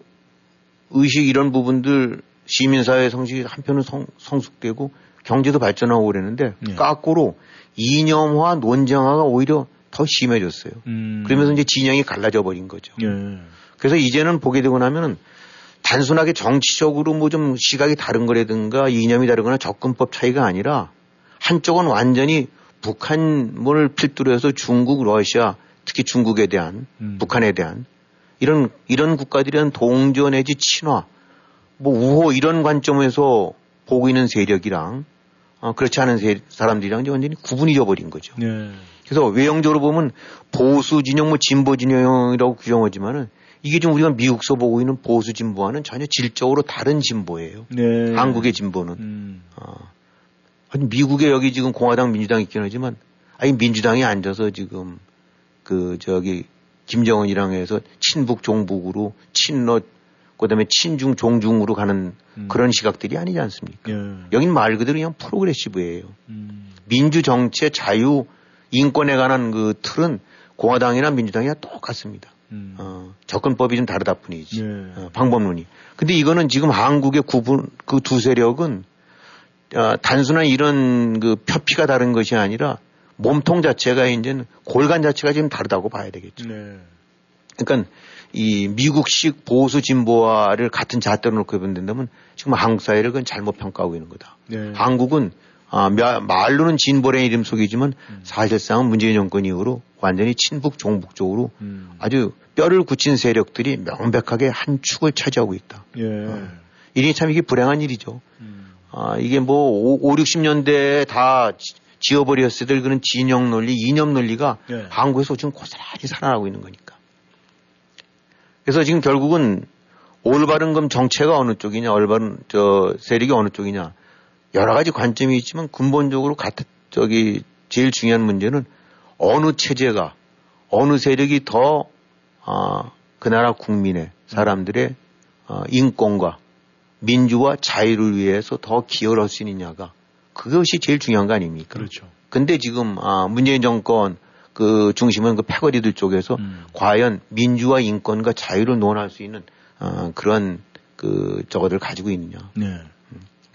의식 이런 부분들 시민사회 성식이 한편은 성, 성숙되고 경제도 발전하고 그랬는데 예. 거꾸로 이념화 논쟁화가 오히려 더 심해졌어요. 음. 그러면서 이제 진영이 갈라져 버린 거죠. 예. 그래서 이제는 보게 되고 나면은 단순하게 정치적으로 뭐 좀 시각이 다른 거라든가 이념이 다르거나 접근법 차이가 아니라 한쪽은 완전히 북한을 필두로 해서 중국, 러시아, 특히 중국에 대한, 음. 북한에 대한 이런, 이런 국가들이란 동조 내지 친화, 뭐 우호 이런 관점에서 보고 있는 세력이랑 어, 그렇지 않은 세, 사람들이랑 이제 완전히 구분이 져버린 거죠. 네. 그래서 외형적으로 보면 보수 진영, 뭐 진보 진영이라고 규정하지만은 이게 지금 우리가 미국서 보고 있는 보수 진보와는 전혀 질적으로 다른 진보예요. 네. 한국의 진보는. 음. 어. 아니 미국에 여기 지금 공화당 민주당 있긴 하지만 아니 민주당이 앉아서 지금 그 저기 김정은이랑 해서 친북 종북으로 친러 그다음에 친중 종중으로 가는 음. 그런 시각들이 아니지 않습니까? 예. 여긴 말 그대로 그냥 프로그레시브예요. 음. 민주 정치의 자유 인권에 관한 그 틀은 공화당이나 민주당이나 똑같습니다. 음. 어, 접근법이 좀 다르다 뿐이지. 예. 어, 방법론이. 근데 이거는 지금 한국의 구분 그 두 세력은 어, 단순한 이런 그 표피가 다른 것이 아니라 몸통 자체가 이제 골간 자체가 지금 다르다고 봐야 되겠죠. 네. 그러니까 이 미국식 보수 진보화를 같은 잣대로 놓고 본다면 지금 한국 사회를 그건 잘못 평가하고 있는 거다. 네. 한국은 아, 말로는 진보의 이름 속이지만 음. 사실상은 문재인 정권 이후로 완전히 친북 종북 쪽으로 음. 아주 뼈를 굳힌 세력들이 명백하게 한 축을 차지하고 있다. 예. 어. 이게 참 이게 불행한 일이죠. 음. 아, 이게 뭐 5, 60년대에 다 지어버렸을 때 그런 진영 논리, 이념 논리가 예. 한국에서 지금 고스란히 살아나고 있는 거니까. 그래서 지금 결국은 올바른 금 정체가 어느 쪽이냐, 올바른 저 세력이 어느 쪽이냐 여러 가지 관점이 있지만 근본적으로 같은 저기 제일 중요한 문제는 어느 체제가 어느 세력이 더 어, 그 나라 국민의 사람들의 어, 인권과 민주와 자유를 위해서 더 기여를 할 수 있느냐가 그것이 제일 중요한 거 아닙니까? 그렇죠. 근데 지금 아, 문재인 정권 그 중심은 그 패거리들 쪽에서 음. 과연 민주와 인권과 자유를 논할 수 있는 어, 그런 그 저거를 가지고 있느냐. 네.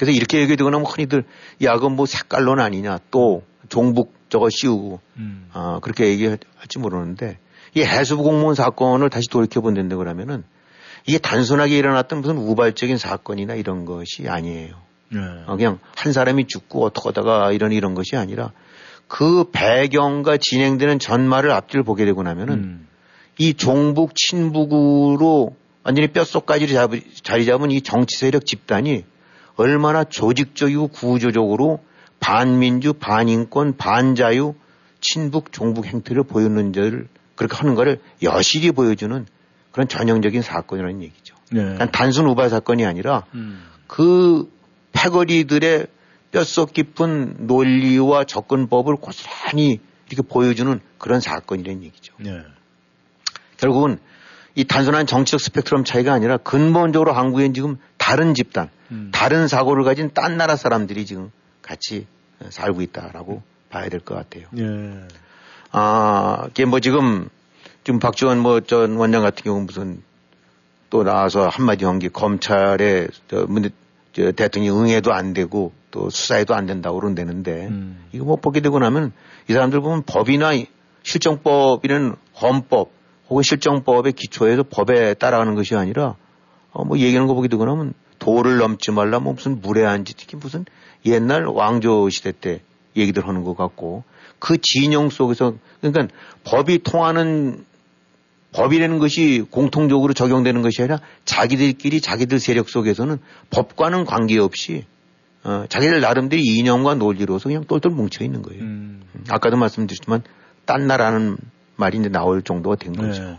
음. 그래서 이렇게 얘기 되거나 뭐 흔히들 야건 뭐 색깔론 아니냐 또 종북 저거 씌우고 음. 어, 그렇게 얘기할지 모르는데 이 해수부 공무원 사건을 다시 돌이켜 본 다는데 그러면은 이게 단순하게 일어났던 무슨 우발적인 사건이나 이런 것이 아니에요. 네. 어, 그냥 한 사람이 죽고 어떻게 하다가 이런 이런 것이 아니라 그 배경과 진행되는 전말을 앞뒤를 보게 되고 나면은 음. 이 종북 친북으로 완전히 뼛속까지 자리 잡은 이 정치 세력 집단이 얼마나 조직적이고 구조적으로 반민주, 반인권, 반자유, 친북, 종북 행태를 보였는지를 그렇게 하는 거를 여실히 보여주는 그런 전형적인 사건이라는 얘기죠. 네. 그러니까 단순 우발 사건이 아니라 음. 그 패거리들의 뼛속 깊은 논리와 접근법을 고스란히 이렇게 보여주는 그런 사건이라는 얘기죠. 네. 결국은 이 단순한 정치적 스펙트럼 차이가 아니라 근본적으로 한국엔 지금 다른 집단, 음. 다른 사고를 가진 딴 나라 사람들이 지금 같이 살고 있다라고 음. 봐야 될 것 같아요. 예. 아, 이게 뭐 지금 지금 박지원 뭐 전 원장 같은 경우 는 무슨 또 나와서 한마디 한 게 검찰에 저, 저 대통령 응해도 안 되고 또 수사해도 안 된다고 그런다는데 음. 이거 뭐 보게 되고 나면 이 사람들 보면 법이나 실정법이는 헌법 혹은 실정법의 기초에서 법에 따라가는 것이 아니라 어 뭐 얘기하는 거 보게 되고 나면 도를 넘지 말라 뭐 무슨 물에 앉지 특히 무슨 옛날 왕조 시대 때 얘기들 하는 것 같고 그 진영 속에서 그러니까 법이 통하는 법이라는 것이 공통적으로 적용되는 것이 아니라 자기들끼리 자기들 세력 속에서는 법과는 관계없이 어, 자기들 나름대로 이념과 논리로서 그냥 똘똘 뭉쳐 있는 거예요. 음. 아까도 말씀드렸지만 딴 나라는 말이 이제 나올 정도가 된 거죠. 네.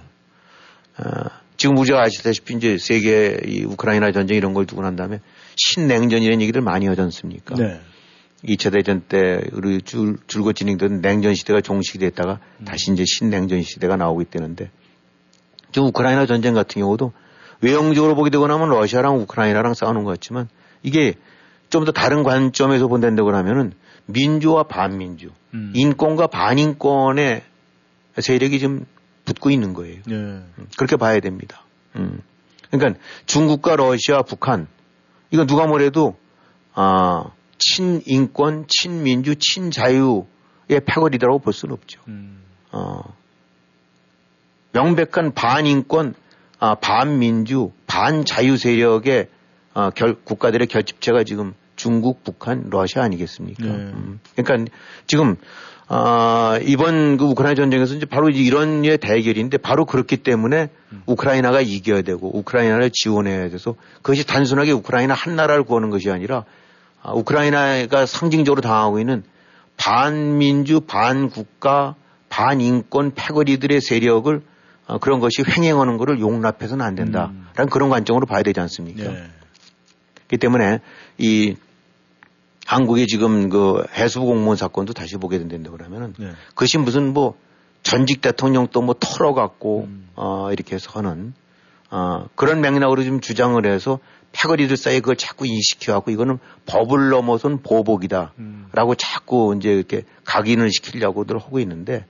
어, 지금 우리가 아시다시피 이제 세계 이 우크라이나 전쟁 이런 걸 두고 난 다음에 신냉전이라는 얘기들 많이 하지 않습니까? 네. 2차 대전 때 우리 줄, 줄곧 진행된 냉전 시대가 종식이 됐다가 음. 다시 이제 신냉전 시대가 나오고 있다는데 지금 우크라이나 전쟁 같은 경우도 외형적으로 보게 되고 나면 러시아랑 우크라이나랑 싸우는 것 같지만 이게 좀 더 다른 관점에서 본다고 하면은 민주와 반민주, 음. 인권과 반인권의 세력이 좀 붙고 있는 거예요. 네. 음, 그렇게 봐야 됩니다. 음. 그러니까 중국과 러시아, 북한 이거 누가 뭐래도 아, 친인권, 친민주, 친자유의 패거리라고 볼 수는 없죠. 음. 어, 명백한 반인권, 아, 반민주, 반자유 세력의 아, 결, 국가들의 결집체가 지금 중국, 북한, 러시아 아니겠습니까? 네. 음. 그러니까 지금 아, 이번 그 우크라이나 전쟁에서 이제 바로 이런 류의 대결인데 바로 그렇기 때문에 음. 우크라이나가 이겨야 되고 우크라이나를 지원해야 돼서 그것이 단순하게 우크라이나 한 나라를 구하는 것이 아니라 아, 우크라이나가 상징적으로 당하고 있는 반민주, 반국가, 반인권 패거리들의 세력을 아, 그런 것이 횡행하는 것을 용납해서는 안 된다라는 음. 그런 관점으로 봐야 되지 않습니까? 네. 그렇기 때문에 이 한국의 지금 그 해수부 공무원 사건도 다시 보게 된다고 그러면은 네. 그것이 무슨 뭐 전직 대통령도 뭐 털어갖고 음. 어, 이렇게 해서 하는 어, 그런 맥락으로 좀 주장을 해서 패거리를 쌓여 그걸 자꾸 인식해갖고 이거는 법을 넘어선 보복이다라고 음. 자꾸 이제 이렇게 각인을 시키려고들 하고 있는데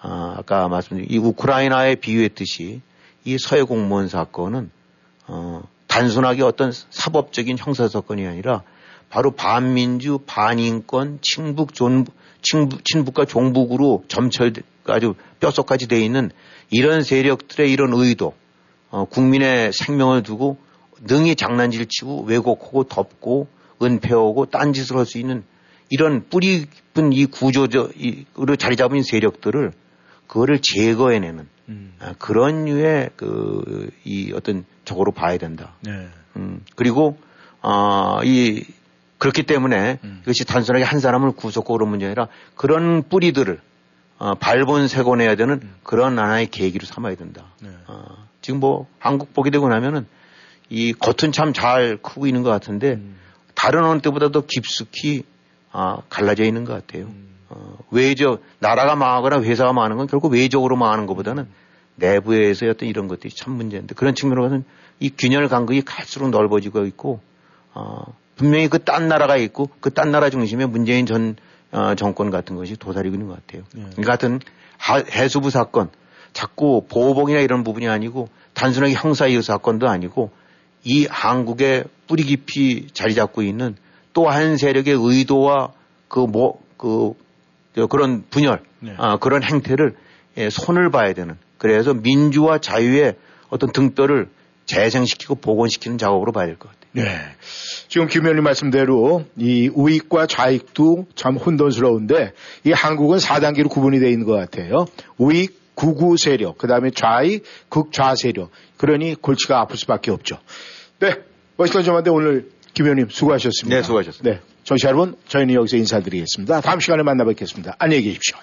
아, 아까 말씀드린 이 우크라이나에 비유했듯이 이 서해 공무원 사건은 어, 단순하게 어떤 사법적인 형사 사건이 아니라 바로 반민주, 반인권, 친북, 존, 친북, 친북과 종북으로 점철 아주 뼛속까지 돼 있는 이런 세력들의 이런 의도, 어, 국민의 생명을 두고 능히 장난질 치고 왜곡하고 덮고 은폐하고 딴짓을 할 수 있는 이런 뿌리 깊은 이 구조적으로 자리 잡은 세력들을 그거를 제거해내는 음. 아, 그런 류의 그 이 어떤 적으로 봐야 된다. 네. 음, 그리고 아, 이 그렇기 때문에 음. 이것이 단순하게 한 사람을 구속하고 그런 문제 아니라 그런 뿌리들을 어, 발본색원해야 되는 음. 그런 하나의 계기로 삼아야 된다. 네. 어, 지금 뭐 한국 보게 되고 나면은 이 겉은 참 잘 크고 있는 것 같은데 음. 다른 어느 때보다도 깊숙이 아, 갈라져 있는 것 같아요. 음. 어, 외적 나라가 망하거나 회사가 망하는 건 결국 외적으로 망하는 것보다는 내부에서의 어떤 이런 것들이 참 문제인데 그런 측면으로는 이 균열 간극이 갈수록 넓어지고 있고 어, 분명히 그 딴 나라가 있고 그 딴 나라 중심에 문재인 전 어, 정권 같은 것이 도사리고 있는 것 같아요. 네. 이 같은 하, 해수부 사건 자꾸 보복이나 이런 부분이 아니고 단순하게 형사이의 사건도 아니고 이 한국에 뿌리 깊이 자리 잡고 있는 또 한 세력의 의도와 그 뭐, 그 그런 분열, 네. 아, 그런 행태를 예, 손을 봐야 되는 그래서 민주와 자유의 어떤 등뼈를 재생시키고 복원시키는 작업으로 봐야 될 것 같아요. 네. 지금 김 의원님 말씀대로 이 우익과 좌익도 참 혼돈스러운데 이 한국은 4단계로 구분이 되어 있는 것 같아요. 우익, 구구 세력, 그 다음에 좌익, 극좌 세력. 그러니 골치가 아플 수밖에 없죠. 네. 워싱턴 점한테 오늘 김 의원님 수고하셨습니다. 네, 수고하셨습니다. 네. 정치 여러분, 저희는 여기서 인사드리겠습니다. 다음 시간에 만나 뵙겠습니다. 안녕히 계십시오.